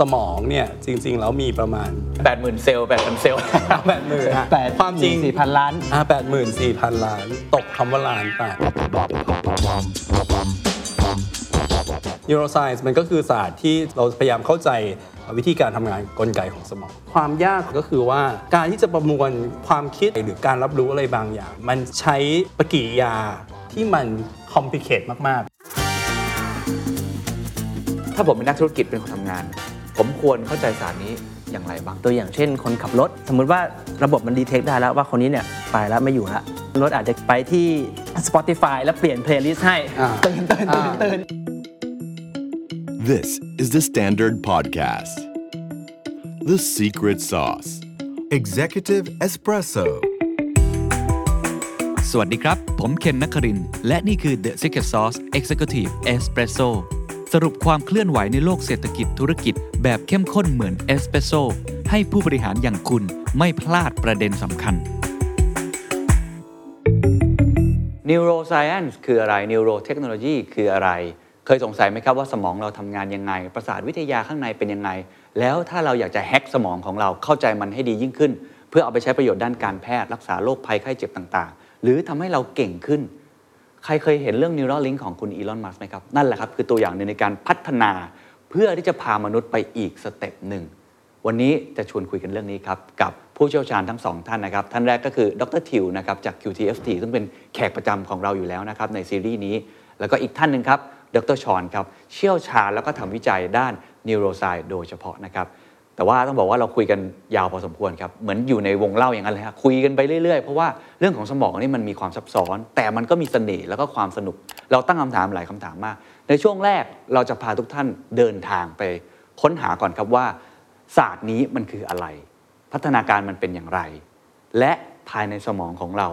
สมองเนี่ยจริงๆแล้วมีประมาณ 80,000 เซลล์8,000 เซลล์ แปดหมื่นแปดความจริงสี่พันล้าน อ่าแปดหมื่นสี่พันล้าน ตกคำว่าล้านไป Neuroscience มันก็คือศาสตร์ที่เราพยายามเข้าใจวิธีการทำงานกลไกของสมอง ความยากก็คือว่าการที่จะประมวลความคิดหรือการรับรู้อะไรบางอย่าง มันใช้ปฏิกิริยาที่มัน complicatedมากถ้าผมเป็นนักธุรกิจเป็นคนทำงาน ผมควรเข้าใจศาสตร์นี้อย่างไรบ้าง ตัวอย่างเช่น คนขับรถ สมมุติว่าระบบมัน detect ได้แล้วว่าคนนี้เนี่ยไปแล้วไม่อยู่แล้วรถอาจจะไปที่ Spotify แล้วเปลี่ยน playlist ให้อ่าตื่นตื่นตื่นตื่น This is the Standard Podcast. The Secret Sauce. Executive Espresso สวัสดีครับ ผมเคนนักครินทร์และนี่คือ The Secret Sauce Executive Espresso สรุปความเคลื่อนไหวในโลกเศรษฐกิจธุรกิจ แบบเข้มข้นเหมือนเอสเปรสโซให้ผู้บริหารอย่างคุณไม่พลาดประเด็นสำคัญ Neuroscience คืออะไร Neurotechnology คืออะไร เคยสงสัยไหมครับว่าสมองเราทำงานยังไง ประสาทวิทยาข้างในเป็นยังไง แล้วถ้าเราอยากจะแฮ็กสมองของเราเข้าใจมันให้ดียิ่งขึ้น เพื่อเอาไปใช้ประโยชน์ด้านการแพทย์ รักษาโรคภัยไข้เจ็บต่าง ๆ หรือทำให้เราเก่งขึ้น ใครเคยเห็นเรื่อง Neuralink ของคุณอีลอนมัสก์ไหมครับ นั่นแหละครับคือตัวอย่างหนึ่งในการพัฒนาเพื่อที่จะพามนุษย์ไปอีก step หนึ่ง วันนี้จะชวนคุยกันเรื่องนี้ครับ กับผู้เชี่ยวชาญทั้งสองท่านนะครับ ท่านแรกก็คือดรทิวนะครับจาก QTFT ซึ่งเป็นแขกประจำของเราอยู่แล้วนะครับในซีรีส์นี้ แล้วก็อีกท่านหนึ่งครับดรชอนครับเชี่ยวชาญแล้วก็ทำวิจัยด้าน Neuroscience โดยเฉพาะนะครับ แต่ว่าต้องบอกว่าเราคุยกันยาวพอสมควรครับ เหมือนอยู่ในวงเล่าอย่างนั้นเลยครับคุยกันไปเรื่อยๆ เพราะว่าเรื่องของสมองนี่มันมีความซับซ้อน แต่มันก็มีเสน่ห์แล้วก็ความสนุก เราตั้งคำถามหลายคำถามมาก ในช่วงแรกเราจะพาทุกท่านเดินทางไป ค้นหาก่อนครับว่า ศาสตร์นี้มันคืออะไร พัฒนาการมันเป็นอย่างไร และภายในสมองของเรา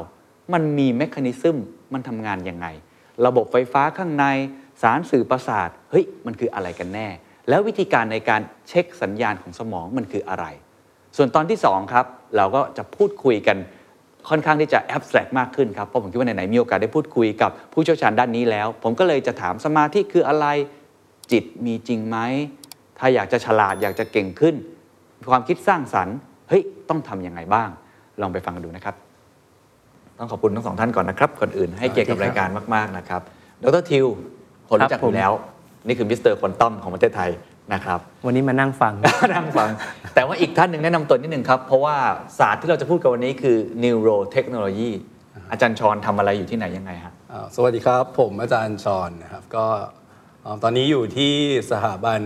มันมี mechanism มันทำงานยังไง ระบบไฟฟ้าข้างในสารสื่อประสาทเฮ้ยมันคืออะไรกันแน่ แล้ววิธีการในการเช็คสัญญาณของสมองมันคืออะไร ส่วนตอนที่2ครับเราก็จะพูดคุยกันค่อนข้างที่จะแอบสแตรกมากขึ้นครับเพราะผมคิดว่าไหนๆมีโอกาสได้พูดคุยกับผู้เชี่ยวชาญด้านนี้แล้ว ผมก็เลยจะถามสมาธิคืออะไรจิตมีจริงไหมถ้าอยากจะฉลาดอยากจะเก่งขึ้น ความคิดสร้างสรรค์เฮ้ยต้องทำยังไงบ้าง ลองไปฟังกันดูนะครับ ต้องขอบคุณทั้งสองท่านก่อนนะครับก่อนอื่นให้เกียรติกับรายการมาก ๆนะครับ ดรทิวคนรู้จักอยู่แล้ว นี่คือ Mister Quantum ของประเทศไทยนะครับ วันนี้มานั่งฟัง นั่งฟัง แต่ว่าอีกท่านหนึ่งแนะนำตัวนิดนึงครับ เพราะว่าศาสตร์ที่เราจะพูดกันวันนี้คือ neurotechnology อาจารย์ชอนทำอะไรอยู่ที่ไหนยังไงฮะๆอ่าสวัสดีครับ ผมอาจารย์ชอนนะครับก็อ่าตอนนี้อยู่ที่สถาบัน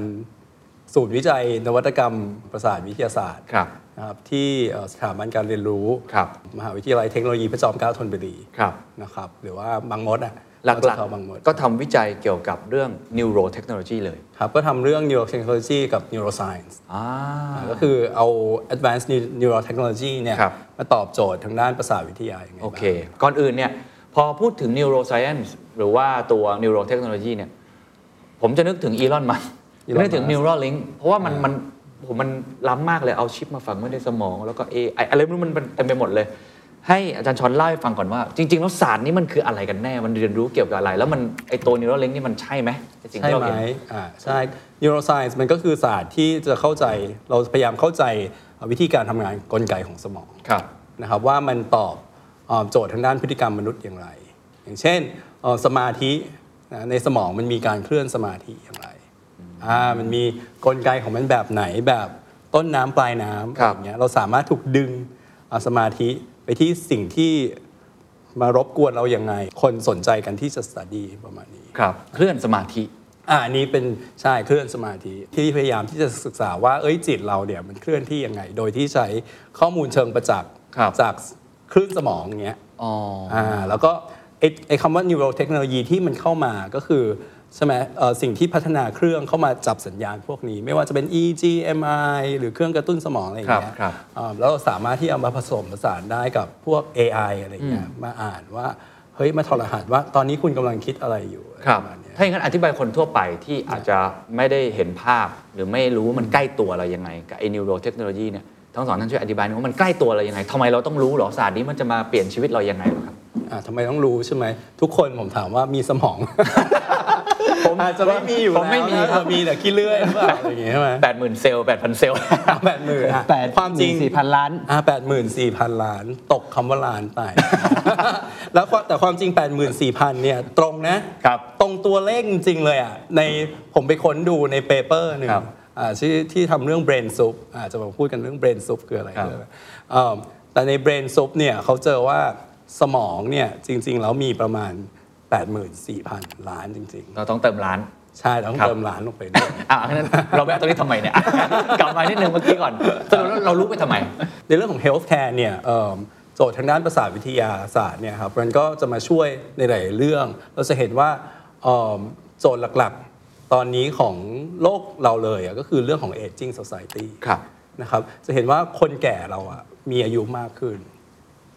ศูนย์วิจัย นวัตกรรมประสาทวิทยาศาสตร์ครับนะครับที่เอ่อสถาบันการเรียนรู้ ครับ มหาวิทยาลัยเทคโนโลยีพระจอมเกล้าธนบุรีครับ นะครับหรือว่าบางมดอะ หลักมทบางมดๆก็ทำวิจัยเกี่ยวกับเรื่อง neurotechnology เลย ครับ ก็ทำเรื่อง neurotechnology กับ neuroscience อ่าก็คือเอา advanced neurotechnology เนี่ยครับมาตอบโจทย์ทางด้านประสาทวิทยาอย่างไงโอบ้างเค ก่อนอื่นเนี่ยพอพูดถึง neuroscience หรือว่าตัว neurotechnology เนี่ยผมจะนึกถึงอีลอนมัส Elon นึกถึง Musk Neuralink เพราะว่ามันมันผมมันล้ำมากเลยเอาชิปมาฝังไว้ในสมอง แล้วก็ AI อะไรไม่รู้มันเต็มไปหมดเลย ให้อาจารย์ชอนเล่าให้ฟังก่อนว่า จริงๆแล้วศาสตร์นี้มันคืออะไรกันแน่มันเรียนรู้เกี่ยวกับอะไร แล้วมันไอตัว Neuralink นี่มันใช่ไหมไอ้สิ่งใช่ที่เราไหมเห็นอ่าใช่ neuroscience มันก็คือศาสตร์ที่จะเข้าใจเราพยายามเข้าใจวิธีการทำงานกลไกของสมองครับนะครับว่ามันตอบเอ่อโจทย์ทางด้านพฤติกรรมมนุษย์อย่างไร อย่างเช่นเอ่อสมาธินะในสมองมันมีการเคลื่อนสมาธิอย่างไรอ่ามันมีกลไกของมันแบบไหนแบบต้นน้ำปลายน้ำครัอะบไรอย่างเงี้ยเราสามารถถูกดึงเอาสมาธิ ไปที่สิ่งที่มารบกวนเราอย่างไง คนสนใจกันที่จะสตดีประมาณนี้ครับ เคลื่อนสมาธิอ่าอันนี้เป็นใช่เคลื่อนสมาธิที่พยายามที่จะศึกษาว่าเอ้ยจิตเราเนี่ยมันเคลื่อนที่ยังไง โดยที่ใช้ข้อมูลเชิงประจักษ์ครับจากคลื่นสมองอย่างเงี้ยอ๋ออ่าแล้วก็ไอ้ไอ้คำว่า neurotechnology ที่มันเข้ามาก็คือ ใช่ไหมเอ่อสิ่งที่พัฒนาเครื่องเข้ามาจับสัญญาณพวกนี้ ไม่ว่าจะเป็น EEG MRI หรือเครื่องกระตุ้นสมองอะไรอย่างเงี้ยครับอ่าแล้วเราสามารถที่เอามาผสมผสานได้กับพวก AI อะไรอย่างเงี้ยมาอ่านว่าเฮ้ยมาถอดรหัสว่าตอนนี้คุณกำลังคิดอะไรอยู่ครับปะมาณเนี้ยถ้าอย่างนั้นอธิบายคนทั่วไปที่อาจจะไม่ได้เห็นภาพ หรือไม่รู้ว่ามันใกล้ตัวเรายังไงกับไอ้ neurotechnology เนี่ยทั้งสองท่านช่วยอธิบายหน่อยว่ามันใกล้ตัวเรายังไงทำไมเราต้องรู้เหรอศาสตร์นี้มันจะมาเปลี่ยนชีวิตเรายังไงเหรอครับอ่าทำไมต้องรู้ใช่ไหมทุกคนผมถามว่ามีสมอง ผมอาจจะไม่มีอยู่ผมไม่มีแล้วนะครับมีแต่ขี้เลื่อยหรือเปล่าอะไรอย่างเงี้ยใช่ไหมแปดหมื่นเซลล์แปดพันเซลล์แปดหมื่นแปดความจริงสี่พันล้านอ่าแปดหมื่นสี่พันล้าน ตกคำว่าล้านไป แล้วความแต่ความจริง8 4 0 0 0เนี่ยตรงนะครับตรงตัวเลขจริงๆเลยอะในผมไปค้นดูใน paper หนึ่งครับอ่าที่ที่ทำเรื่อง brain soup อ่าจะมาพูดกันเรื่อง brain soup คืออะไรครับคืออะไรอ่าแต่ใน brain soup เนี่ยเขาเจอว่าสมองเนี่ยจริง ๆ แล้วมีประมาณ 84,000 ล้านจริง เราต้องเติมล้าน ๆ ใช่ต้องครับ เติมล้านลงไปด้วย อะงั้นเราแวะตรงนี้ทำไมเนี่ย กลับมานิดนึงเมื่อกี้ก่อนสรุปแล้วเรารู้ไปทำไม ในเรื่องของ healthcare เนี่ยเอิ่มโจทย์ทางด้านประสาทวิทยาศาสตร์เนี่ยครับมันก็จะมาช่วยในหลายๆเรื่อง เราจะเห็นว่าเอิ่มโจทย์หลักๆ ตอนนี้ของโลกเราเลยอะก็คือเรื่องของ aging society ครับ นะครับจะเห็นว่าคนแก่เราอะมีอายุมากขึ้น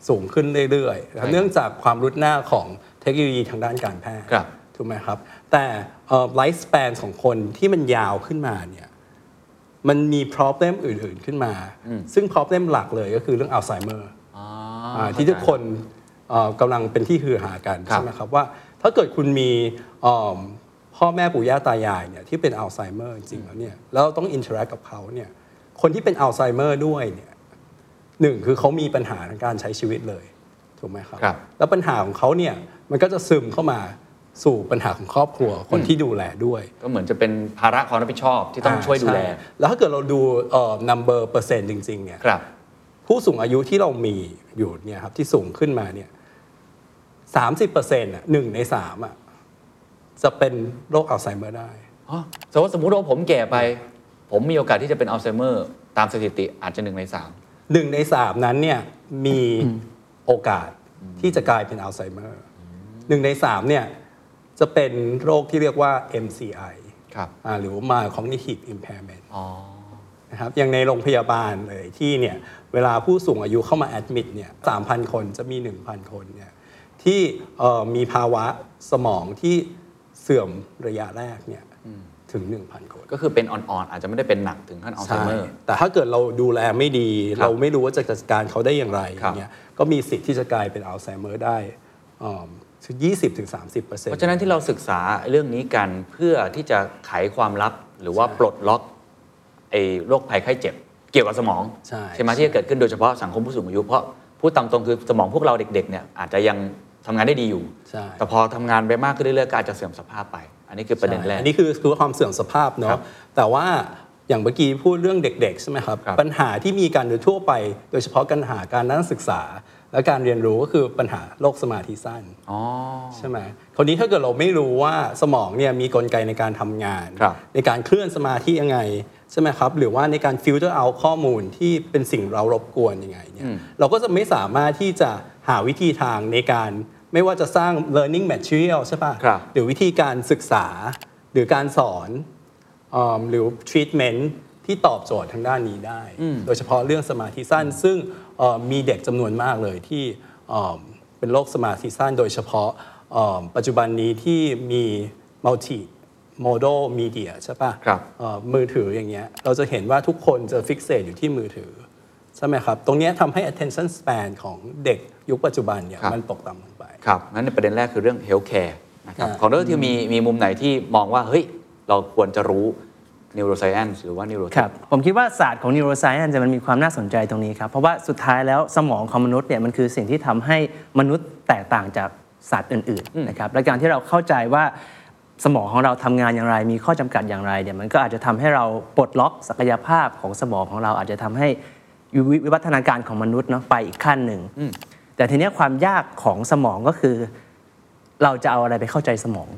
สูงขึ้นเรื่อยๆนะครับใช่ เนื่องจากความรุดหน้าของ เทคโนโลยีทางด้านการแพทย์ครับ ถูกไหมครับ แต่ไลฟ์ส span ของคนที่มันยาวขึ้นมาเนี่ยมันมี problem อื่น ๆขึ้นมา ซึ่ง problem หลักเลยก็คือเรื่องอัลไซเมอร์อ๋ออ่าที่ทุกคนเอ่อกำลังเป็นที่ฮือหากันครับใช่ไหมครับว่าถ้าเกิดคุณมีเอิ่มพ่อแม่ปู่ย่าตายายเนี่ยที่เป็นอัลไซเมอร์จริงๆแล้วเนี่ยแล้วต้อง interact กับเขาเนี่ยคนที่เป็นอัลไซเมอร์ด้วยเนี่ยหนึ่งคือเขามีปัญหาในการใช้ชีวิตเลย ถูกไหมครับครับแล้วปัญหาของเขาเนี่ย มันก็จะซึมเข้ามาสู่ปัญหาของครอบครัวคนที่ดูแลด้วย ก็เหมือนจะเป็นภาระความรับผิดชอบที่ต้องช่วยดูแลแล้วถ้าเกิดเราดูเอ่อ number เปอร์เซ็นต์จริงๆเนี่ยครับ ผู้สูงอายุที่เรามีอยู่เนี่ยครับที่สูงขึ้นมาเนี่ยสามสิบเปอร์เซ็นต์อะหนึ่งในสามอะจะเป็นโรคอัลไซเมอร์ได้ อ๋อสมมติสมมติว่าผมแก่ไป ผมมีโอกาสที่จะเป็นอัลไซเมอร์ตามสถิติอาจจะหนึ่งในสาม หนึ่งในสามนั้นเนี่ยมีโอกาสที่จะกลายเป็นอัลไซเมอร์ หนึ่งในสามเนี่ยจะเป็นโรคที่เรียกว่า MCI ครับอ่าหรือว่า Mild Cognitive Impairment อ๋อ นะครับอย่างในโรงพยาบาลเลยที่เนี่ยเวลาผู้สูงอายุเข้ามาแอดมิดเนี่ยสามพันคนจะมี 1,000 คนเนี่ยที่เอ่อมีภาวะสมองที่เสื่อมระยะแรกเนี่ยถึง 1,000 คนก็คือเป็นอ่อนๆอาจจะไม่ได้เป็นหนักถึงขั้นอัลไซใช่เมอร์ แต่ถ้าเกิดเราดูแลไม่ดี ครับเราไม่รู้ว่าจะจัดการเขาได้อย่างไรอครับย่างเงี้ยก็มีสิทธิ์ที่จะกลายเป็นอัลไซเมอร์ได้ถึง 20-30%ถึง30%เพราะฉะนั้นที่เราศึกษาเรื่องนี้กันเพื่อที่จะไขความลับหรือว่าปลดล็อกไอ้โรคภัยไข้เจ็บ เกี่ยวกับสมองใช่ไหมที่จะเกิดขึ้นโดยเฉพาะสังคมผู้สูงอายุเพราะพูดตามตรงคือสมองพวกเราเด็กๆเนี่ยอาจจะยังทำงานได้ดีอยู่ใช่แต่พอทำงานไปมากขึ้นเรื่อยๆก็อาจจะเสื่อมสภาพไป อันนี้คือประเด็นแรใช่กอันนี้คือคือความเสื่อมสภาพครัเนาะบแต่ว่าอย่างเมื่อกี้พูดเรื่องเด็กๆใช่ไหมครับครับปัญหาที่มีกันโดยทั่วไป โดยเฉพาะปัญหาการนักศึกษา และการเรียนรู้ก็คือปัญหาโรคสมาธิสั้นอ๋อใช่ไหมคราวนี้ถ้าเกิดเราไม่รู้ว่าสมองเนี่ยมีกลไกในการทำงานครับในการเคลื่อนสมาธิยังไงใช่ไหมครับหรือว่าในการฟิลเตอร์เอาข้อมูลที่เป็นสิ่งเรารบกวนยังไงเนี่ยเราก็จะไม่สามารถที่จะหาวิธีทางในการไม่ว่าจะสร้าง learning material ใช่ปะครับหรือวิธีการศึกษาหรือการสอนอืมหรือ treatment ที่ตอบโจทย์ทางด้านนี้ได้ โดยเฉพาะเรื่องสมาธิสั้น ซึ่งเอ่อมีเด็กจำนวนมากเลยที่เอ่อเป็นโรคสมาธิสั้น โดยเฉพาะเอ่อปัจจุบันนี้ที่มี multi modal media ใช่ปะครับเอ่อมือถืออย่างเงี้ยเราจะเห็นว่าทุกคนจะ fixate อยู่ที่มือถือ ใช่ไหมครับ ตรงเนี้ยทำให้ attention span ของเด็กยุคปัจจุบันเนี่ยครับมันตกต่ำลงไป ครับงั้นในประเด็นแรกคือเรื่อง healthcare นะครับอ่าของดรที่มีมีมุมไหนที่มองว่า เฮ้ย เราควรจะรู้ neuroscience หรือว่า neuro ครับผมคิดว่าศาสตร์ของ neuroscience เนี่ยมันมีความน่าสนใจตรงนี้ครับ เพราะว่าสุดท้ายแล้วสมองของมนุษย์เนี่ยมันคือสิ่งที่ทำให้มนุษย์แตกต่างจากสัตว์อื่นๆนะครับและการที่เราเข้าใจว่าสมองของเราทำงานอย่างไร มีข้อจำกัดอย่างไรเนี่ยมันก็อาจจะทำให้เราปลดล็อกศักยภาพของสมองของเราอาจจะทำให้วิวิวัฒนาการของมนุษย์เนาะไปอีกขั้นหนึ่งแต่ทีเนี้ยความยากของสมองก็คือ เราจะเอาอะไรไปเข้าใจสมอง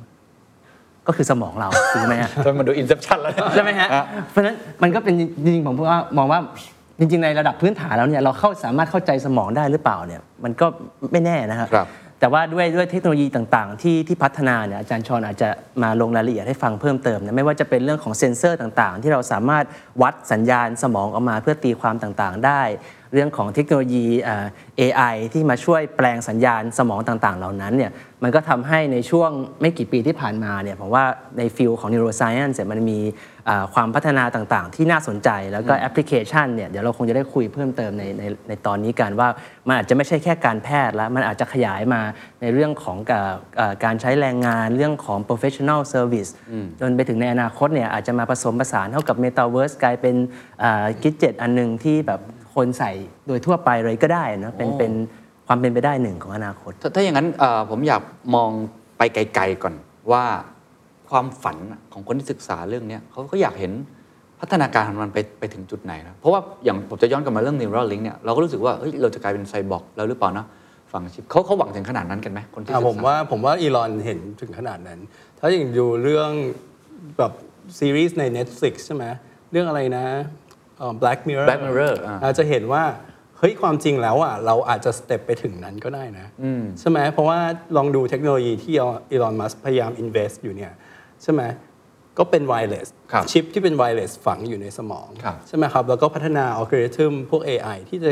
ก็คือสมองเราถูกไหมฮะจนมาดู inception แล้วใช่ไหมฮะเพราะฉะนั้นมันก็เป็นจริงๆผมว่ามองว่าจริงๆในระดับพื้นฐานแล้วเนี่ยเราเข้าสามารถเข้าใจสมองได้หรือเปล่าเนี่ยมันก็ไม่แน่นะครับครับแต่ว่าด้วยด้วยเทคโนโลยีต่างๆ ที่ที่พัฒนาเนี่ยอาจารย์ชอนอาจจะมาลงรายละเอียดให้ฟังเพิ่มเติมนะไม่ว่าจะเป็นเรื่องของเซ็นเซอร์ต่างๆ ที่เราสามารถวัดสัญญาณสมองออกมาเพื่อตีความต่างๆ ได้ เรื่องของเทคโนโลยีเอ่อ AI ที่มาช่วยแปลงสัญญาณสมองต่างๆ เหล่านั้นเนี่ยมันก็ทำให้ในช่วงไม่กี่ปีที่ผ่านมาเนี่ยผมว่าในฟิลของ neuroscience เนี่ยมันมีอ่าความพัฒนาต่างๆ ที่น่าสนใจแล้วก็แอปพลิเคชันเนี่ยเดี๋ยวเราคงจะได้คุยเพิ่มเติมในในในตอนนี้กันว่า มันอาจจะไม่ใช่แค่การแพทย์แล้ว มันอาจจะขยายมาในเรื่องของกาเอ่อการใช้แรงงานเรื่องของ professional service จนไปถึงในอนาคตเนี่ยอาจจะมาผสมผสานเข้ากับ metaverse กลายเป็นกิจเจ็ตอันหนึ่งที่แบบ คนใส่โดยทั่วไปเลยก็ได้นะเป็นเป็นความเป็นไปได้หนึ่งของอนาคต ถ้าถ้าอย่างนั้นเอ่อผมอยากมองไปไกลๆก่อนว่าความฝันของคนที่ศึกษาเรื่องเนี้ยเขาก็อยากเห็นพัฒนาการของมันไปไปถึงจุดไหนนะเพราะว่าอย่างผมจะย้อนกลับมาเรื่อง neural link เนี่ยเราก็รู้สึกว่าเฮ้ยเราจะกลายเป็นไซบอร์กแล้วหรือเปล่านะฝั่งชิปเขาเขาหวังถึงขนาดนั้นกันไหมคนที่ศึอะกษาผมว่าผมว่าอีลอนเห็นถึงขนาดนั้น ถ้าอย่างดูเรื่องแบบซีรีส์ใน Netflix ใช่ไหมเรื่องอะไรนะเอ่อ Black Mirror Black Mirror อ่าเราจะเห็นว่าเฮ้ยความจริงแล้วอะเราอาจจะสเต็ปไปถึงนั้นก็ได้นะใช่ไหมเพราะว่าลองดูเทคโนโลยีที่อีลอนมัสพยายาม invest อยู่เนี่ยใช่ไหมก็เป็น wireless ครับชิปที่เป็น wireless ฝังอยู่ในสมองครับใช่ไหมครับแล้วก็พัฒนาอัลกอริทึมพวก AI ที่จะ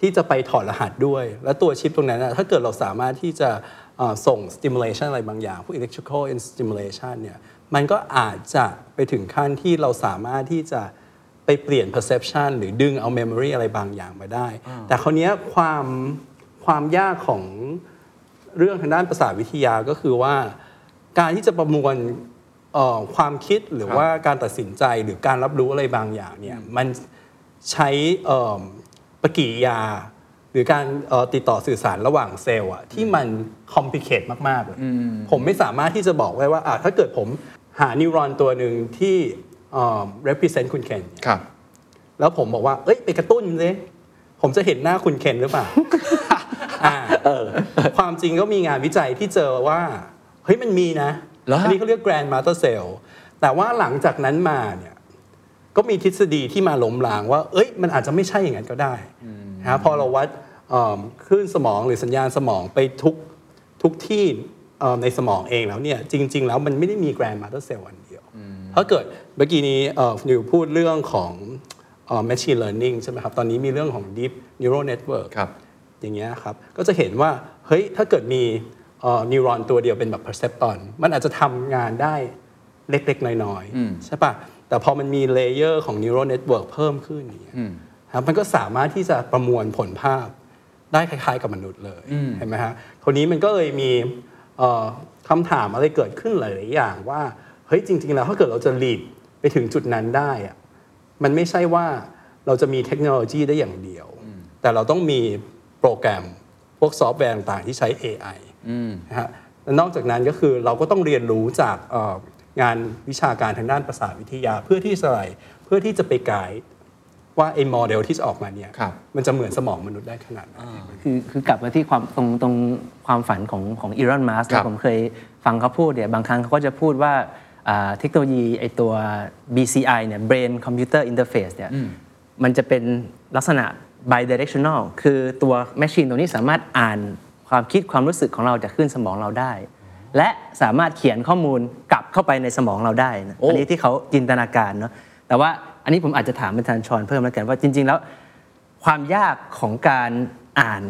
ที่จะไปถอดรหัสด้วย แล้วตัวชิปตรงนั้นนะถ้าเกิดเราสามารถที่จะเอ่อส่ง stimulation อะไรบางอย่าง พวก electrical stimulation เนี่ยมันก็อาจจะไปถึงขั้นที่เราสามารถที่จะ ไปเปลี่ยน perception หรือดึงเอา memory อะไรบางอย่างมาได้ แต่คราวเนี้ยความความยากของเรื่องทางด้านประสาทวิทยาก็คือว่าการที่จะประมวลเอ่อความคิดหรือครับว่าการตัดสินใจหรือการรับรู้อะไรบางอย่างเนี่ยมันใช้เอิ่มปฏิกิริยา หรือการเอ่อติดต่อสื่อสารระหว่างเซลล์อะที่มันคอมพลีเคทมากๆเลยผมไม่สามารถที่จะบอกได้ว่าอะถ้าเกิดผมหานิวรอนตัวหนึ่งที่เอ่อ represent คุณเคนเนี่ยครับ แล้วผมบอกว่า เอ้ย ไปกระตุ้นเลยผมจะเห็นหน้าคุณเคนหรือเปล่าอ่าความจริงก็มีงานวิจัยที่เจอว่า เฮ้ยมันมีนะเหรอฮะอันี้เขาเรียก grand master cell แต่ว่าหลังจากนั้นมาเนี่ยก็มีทฤษฎีที่มาล้มล้างว่า เอ้ย มันอาจจะไม่ใช่อย่างนั้นก็ได้นะพอเราวัดเอิ่มคลื่นสมองหรือสัญญาณสมองไปทุกทุกที่เอิ่มในสมองเองแล้วเนี่ยจริง ๆ แล้วมันไม่ได้มี grand master cell อันเดียว ถ้าเกิด เมื่อกี้นี้เอ่อนิวพูดเรื่องของเอ่อ machine learning ใช่ไหมครับ ตอนนี้มีเรื่องของ deep neural network ครับอย่างเงี้ยครับ ก็จะเห็นว่า เฮ้ย ถ้าเกิดมีนิวรอนตัวเดียวเป็นแบบ perceptron มันอาจจะทำงานได้เล็ก ๆ น้อย ๆ ใช่ปะแต่พอมันมี layer ของ neural network เพิ่มขึ้นอย่างเงี้ยครับมันก็สามารถที่จะประมวลผลภาพได้คล้าย ๆ กับมนุษย์เลยเห็นไหมฮะทีนี้มันก็เลยมีเอ่อคำถามอะไรเกิดขึ้นหลาย ๆ อย่างว่า เฮ้ย จริง ๆ แล้วถ้าเกิดเราจะ lead ไปถึงจุดนั้นได้อะมันไม่ใช่ว่าเราจะมีเทคโนโลยีได้อย่างเดียว แต่เราต้องมีโปรแกรมพวกซอฟต์แวร์ต่างๆที่ใช้ AI นะฮะและนอกจากนั้นก็คือเราก็ต้องเรียนรู้จากเอ่องานวิชาการทางด้านประสาทวิทยาเพื่อที่จะอะไรเพื่อที่จะไปไกด์ว่าไอ้โมเดลที่จะออกมาเนี่ยครับมันจะเหมือนสมองมนุษย์ได้ขนาดไหนคือคือกลับมาที่ความตรงตรงความฝันของของอีลอนมัสก์ครับผมเคยฟังเขาพูดเนี่ยบางครั้งเขาก็จะพูดว่าอ่า เทคโนโลยีไอตัว BCI เนี่ย Brain Computer Interface เนี่ยมันจะเป็นลักษณะ bidirectional คือตัว machine ตัวนี้สามารถอ่านความคิดความรู้สึกของเราจากคลื่นสมองเราได้ และสามารถเขียนข้อมูลกลับเข้าไปในสมองเราได้นะโอ้อันนี้ที่เขาจินตนาการเนาะแต่ว่าอันนี้ผมอาจจะถามอาจารย์ชอนเพิ่มแล้วกันว่าจริง ๆ แล้ว ความยากของการอ่าน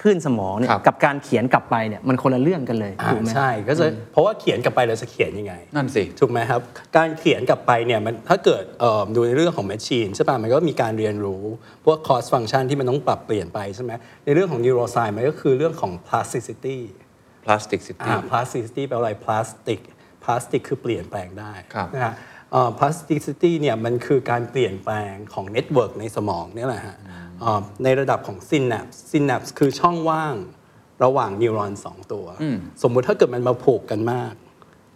คลื่นสมองเนี่ยครับกับการเขียนกลับไปเนี่ยมันคนละเรื่องกันเลยอ่าถูกไหมใช่ก็จะเพราะว่าเขียนกลับไปเราจะเขียนยังไง นั่นสิถูกไหมครับ การเขียนกลับไปเนี่ยมันถ้าเกิดเอ่อดูในเรื่องของ Machine ใช่ป่ะมันก็มีการเรียนรู้ พวก cost function ที่มันต้องปรับเปลี่ยนไปใช่ไหมในเรื่องของ neuroscience มันก็คือเรื่องของ plasticity plastic city อ่า plasticity แปลว่าอะไร plastic plastic คือเปลี่ยนแปลงได้ครับนะฮะเอ่อ plasticity เนี่ยมันคือการเปลี่ยนแปลงของ network ในสมองเนี่ยแหละฮะเอ่อ ในระดับของ synapse synapse คือช่องว่างระหว่างนิวรอนสองตัว สมมุติถ้าเกิดมันมาผูกกันมาก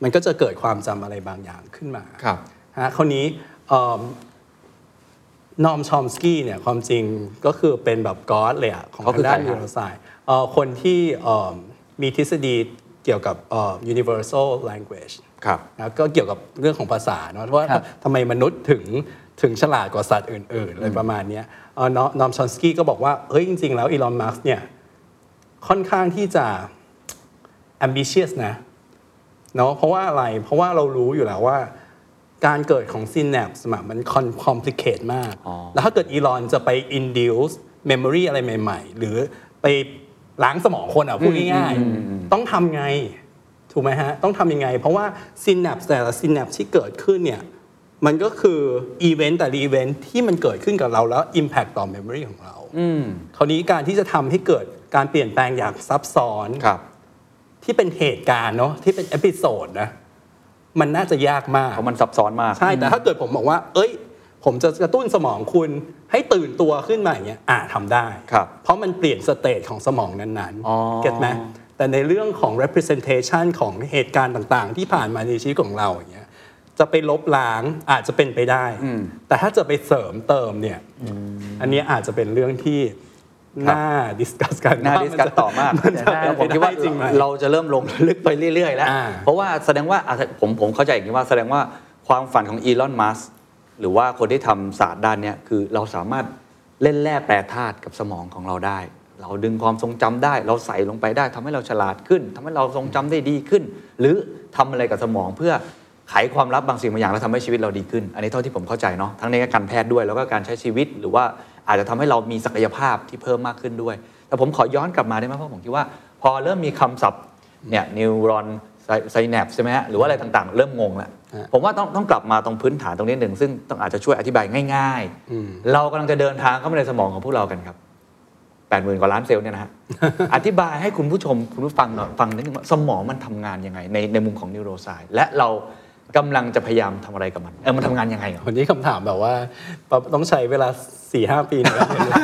มันก็จะเกิดความจำอะไรบางอย่างขึ้นมาครับฮะคราวนี้นอมชอมสกี้เนี่ยความจริงก็คือเป็นแบบกอดเลยอะของเขาคือทางด้านใครนิฮะวโรไซน์คนที่เอ่อมีทฤษฎีเกี่ยวกับเอ่อ universal language ครับนะก็เกี่ยวกับเรื่องของภาษาเนาะว่าครับทำไมมนุษย์ถึง ถึงฉลาดกว่าสัตว์อื่นๆอะไรประมาณเนี้ยเอ่อนอนอมชอมสกี้ก็บอกว่า เฮ้ย จริง ๆ แล้วอีลอนมัสเนี่ย ค่อนข้างที่จะ ambitious นะเนาะเพราะว่าอะไร เพราะว่าเรารู้อยู่แล้วว่า การเกิดของ synapse อะมัน com- complicate มากอ๋อแล้วถ้าเกิดอีลอนจะไป induce memory อะไรใหม่ ๆ หรือไปล้างสมองคนอะพูดง่ายๆ ต้องทำไง ถูกไหมฮะ ต้องทำยังไง เพราะว่า synapse แต่ละ synapse ที่เกิดขึ้นเนี่ย มันก็คืออีเวนต์แต่ละอีเวนต์ที่มันเกิดขึ้นกับเราแล้ว Impact ต่อ Memory ของเราคราวนี้การที่จะทำให้เกิดการเปลี่ยนแปลงอย่างซับซ้อนครับที่เป็นเหตุการณ์เนาะที่เป็น episode นะมันน่าจะยากมากเพราะมันซับซ้อนมาก ใช่ แต่ถ้าเกิดผมบอกว่า เอ้ย ผมจะกระตุ้นสมองคุณให้ตื่นตัวขึ้นมาอย่างเงี้ยอ่าทำได้ครับเพราะมันเปลี่ยน state ของสมองนั้นอ๋อๆ get ไหมแต่ในเรื่องของ representation ของเหตุการณ์ต่างๆ ที่ผ่านมาในชีวิตของเราอย่างเงี้ย จะไปลบล้างอาจจะเป็นไปได้ แต่ถ้าจะไปเสริมเติมเนี่ยอันเนี้ยอาจจะเป็นเรื่องที่น่า discuss กันน่าว่ discuss จะต่อมากมันจะแล้วผมคิดว่าเป็นไปได้จริงไหมเราจะเริ่มลงลึกไปเรื่อย ๆ แล้วอ่าเพราะว่าแสดงว่าอะผมผมเข้าใจอย่างนี้ว่าแสดงว่าความฝันของอีลอนมัสก์หรือว่าคนที่ทำศาสตร์ด้านเนี้ยคือเราสามารถเล่นแร่แปรธาตุกับสมองของเราได้ เราดึงความทรงจำได้ เราใส่ลงไปได้ทำให้เราฉลาดขึ้นทำให้เราทรงจำได้ดีขึ้น หรือทำอะไรกับสมองเพื่อ ไขความลับบางสิ่งบางอย่างแล้วทำให้ชีวิตเราดีขึ้น อันนี้เท่าที่ผมเข้าใจเนาะทั้งในการแพทย์ด้วยแล้วก็การใช้ชีวิต หรือว่าอาจจะทำให้เรามีศักยภาพที่เพิ่มมากขึ้นด้วย แต่ผมขอย้อนกลับมาได้ไหมเพราะผมคิดว่า พอเริ่มมีคำศัพท์เนี่ยนิวรอนไซแนปใช่ไหมฮะหรือว่าอะไรต่างๆ เริ่มงงแล้วฮะผมว่าต้องต้องกลับมาตรงพื้นฐานตรงนี้หนึ่งซึ่งต้องอาจจะช่วยอธิบายง่ายๆ เรากำลังจะเดินทางเข้ามาในสมองของพวกเรากันครับแปดหมื่นกว่าล้านเซลล์เนี่ยนะฮะอธิบายให้คุณผู้ชมคุณผู้ฟังหน่อยฟังนิดนึงว่าสมองมันทำงานยังไงในในมุมของนิวโรไซและเรา กำลังจะพยายามทำอะไรกับมัน เออมันทำงานยังไงเหรอวันนี้คำถามแบบว่าต้องใช้เวลา4 5ปีในการเรียนรู้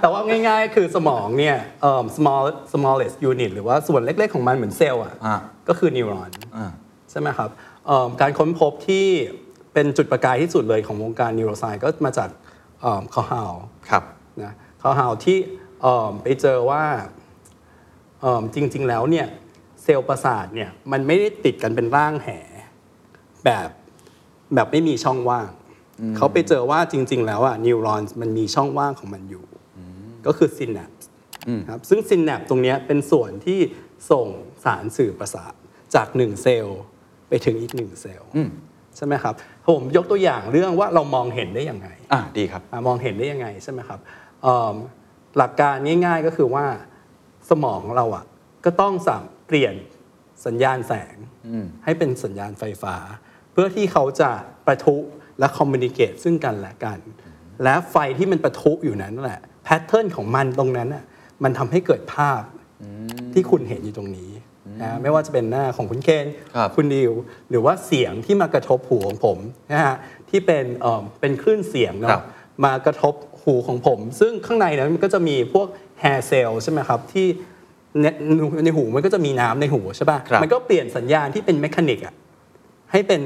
แต่ว่าง่ายๆ คือสมองเนี่ยเอิ่ม small smallest unit หรือว่าส่วนเล็กๆ ของมันเหมือนเซลล์อะอ่าก็คือนิวรอนอ่าใช่ไหมครับเอิ่มการค้นพบที่เป็นจุดประกายที่สุดเลยของวงการนิวโรไซน์ก็มาจากคอฮาวครับนะคอฮาวที่เอิ่มไปเจอว่าเอิ่มจริงๆแล้วเนี่ยเซลล์ประสาทเนี่ยมันไม่ได้ติดกันเป็นร่างแห แบบแบบไม่มีช่องว่าง เขาไปเจอว่าจริง ๆ แล้วอะนิวรอนมันมีช่องว่างของมันอยู่ ก็คือซินแนปครับซึ่งซินแนปตรงเนี้ยเป็นส่วนที่ส่งสารสื่อประสาทจากหนึ่งเซลล์ไปถึงอีกหนึ่งเซลล์ใช่ไหมครับผมยกตัวอย่างเรื่องว่าเรามองเห็นได้ยังไงอ่าดีครับอะมองเห็นได้ยังไงใช่ไหมครับเอิ่มหลักการง่าย ๆก็คือว่าสมองเราอะก็ต้องสั่งเปลี่ยนสัญญาณแสงให้เป็นสัญญาณไฟฟ้า เพื่อที่เขาจะประทุและคอมมิ n นิเค e ซึ่งกันและกัน และไฟที่มันประทุอยู่นั้นแหละแพทเทิร์นของมันตรงนั้นอะมันทำให้เกิดภาพที่คุณเห็นอยู่ตรงนี้นะไม่ว่าจะเป็นหน้าของคุณเคนครับคุณดิว หรือว่าเสียงที่มากระทบหูของผมนะฮะที่เป็นเอ่อเป็นคลื่นเสียงครัเนาะบมากระทบหูของผม ซึ่งข้างในนั้นมันก็จะมีพวก hair cell ใช่ไหมครับที่ในในหูมันก็จะมีน้ำในหูใช่ป่ะครับมันก็เปลี่ยนสัญญาณที่เป็นเมคานิกอะให้เป็น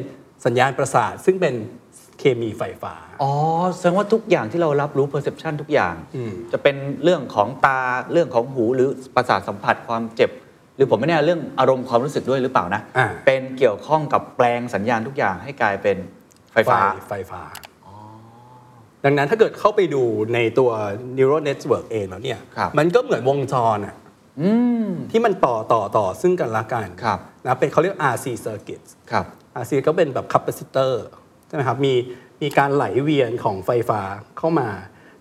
สัญญาณประสาท ซึ่งเป็นเคมีไฟฟ้า อ๋อ แสดงว่าทุกอย่างที่เรารับรู้ perception ทุกอย่างอืมจะเป็นเรื่องของตา เรื่องของหู หรือประสาทสัมผัสความเจ็บ หรือผมไม่แน่เรื่องอารมณ์ความรู้สึกด้วยหรือเปล่านะอ่าเป็นเกี่ยวข้องกับแปลงสัญญาณทุกอย่างให้กลายเป็นไฟฟ้า ไฟฟ้า ดังนั้นถ้าเกิดเข้าไปดูในตัว neural network เองแล้วเนี่ยครับมันก็เหมือนวงจรอะที่มันต่อต่อต่อซึ่งกันและกันครับนะเป็นเขาเรียก RC circuits ครับ RC ก็เป็นแบบ capacitor ใช่ไหมครับมีมีการไหลเวียนของไฟฟ้าเข้ามา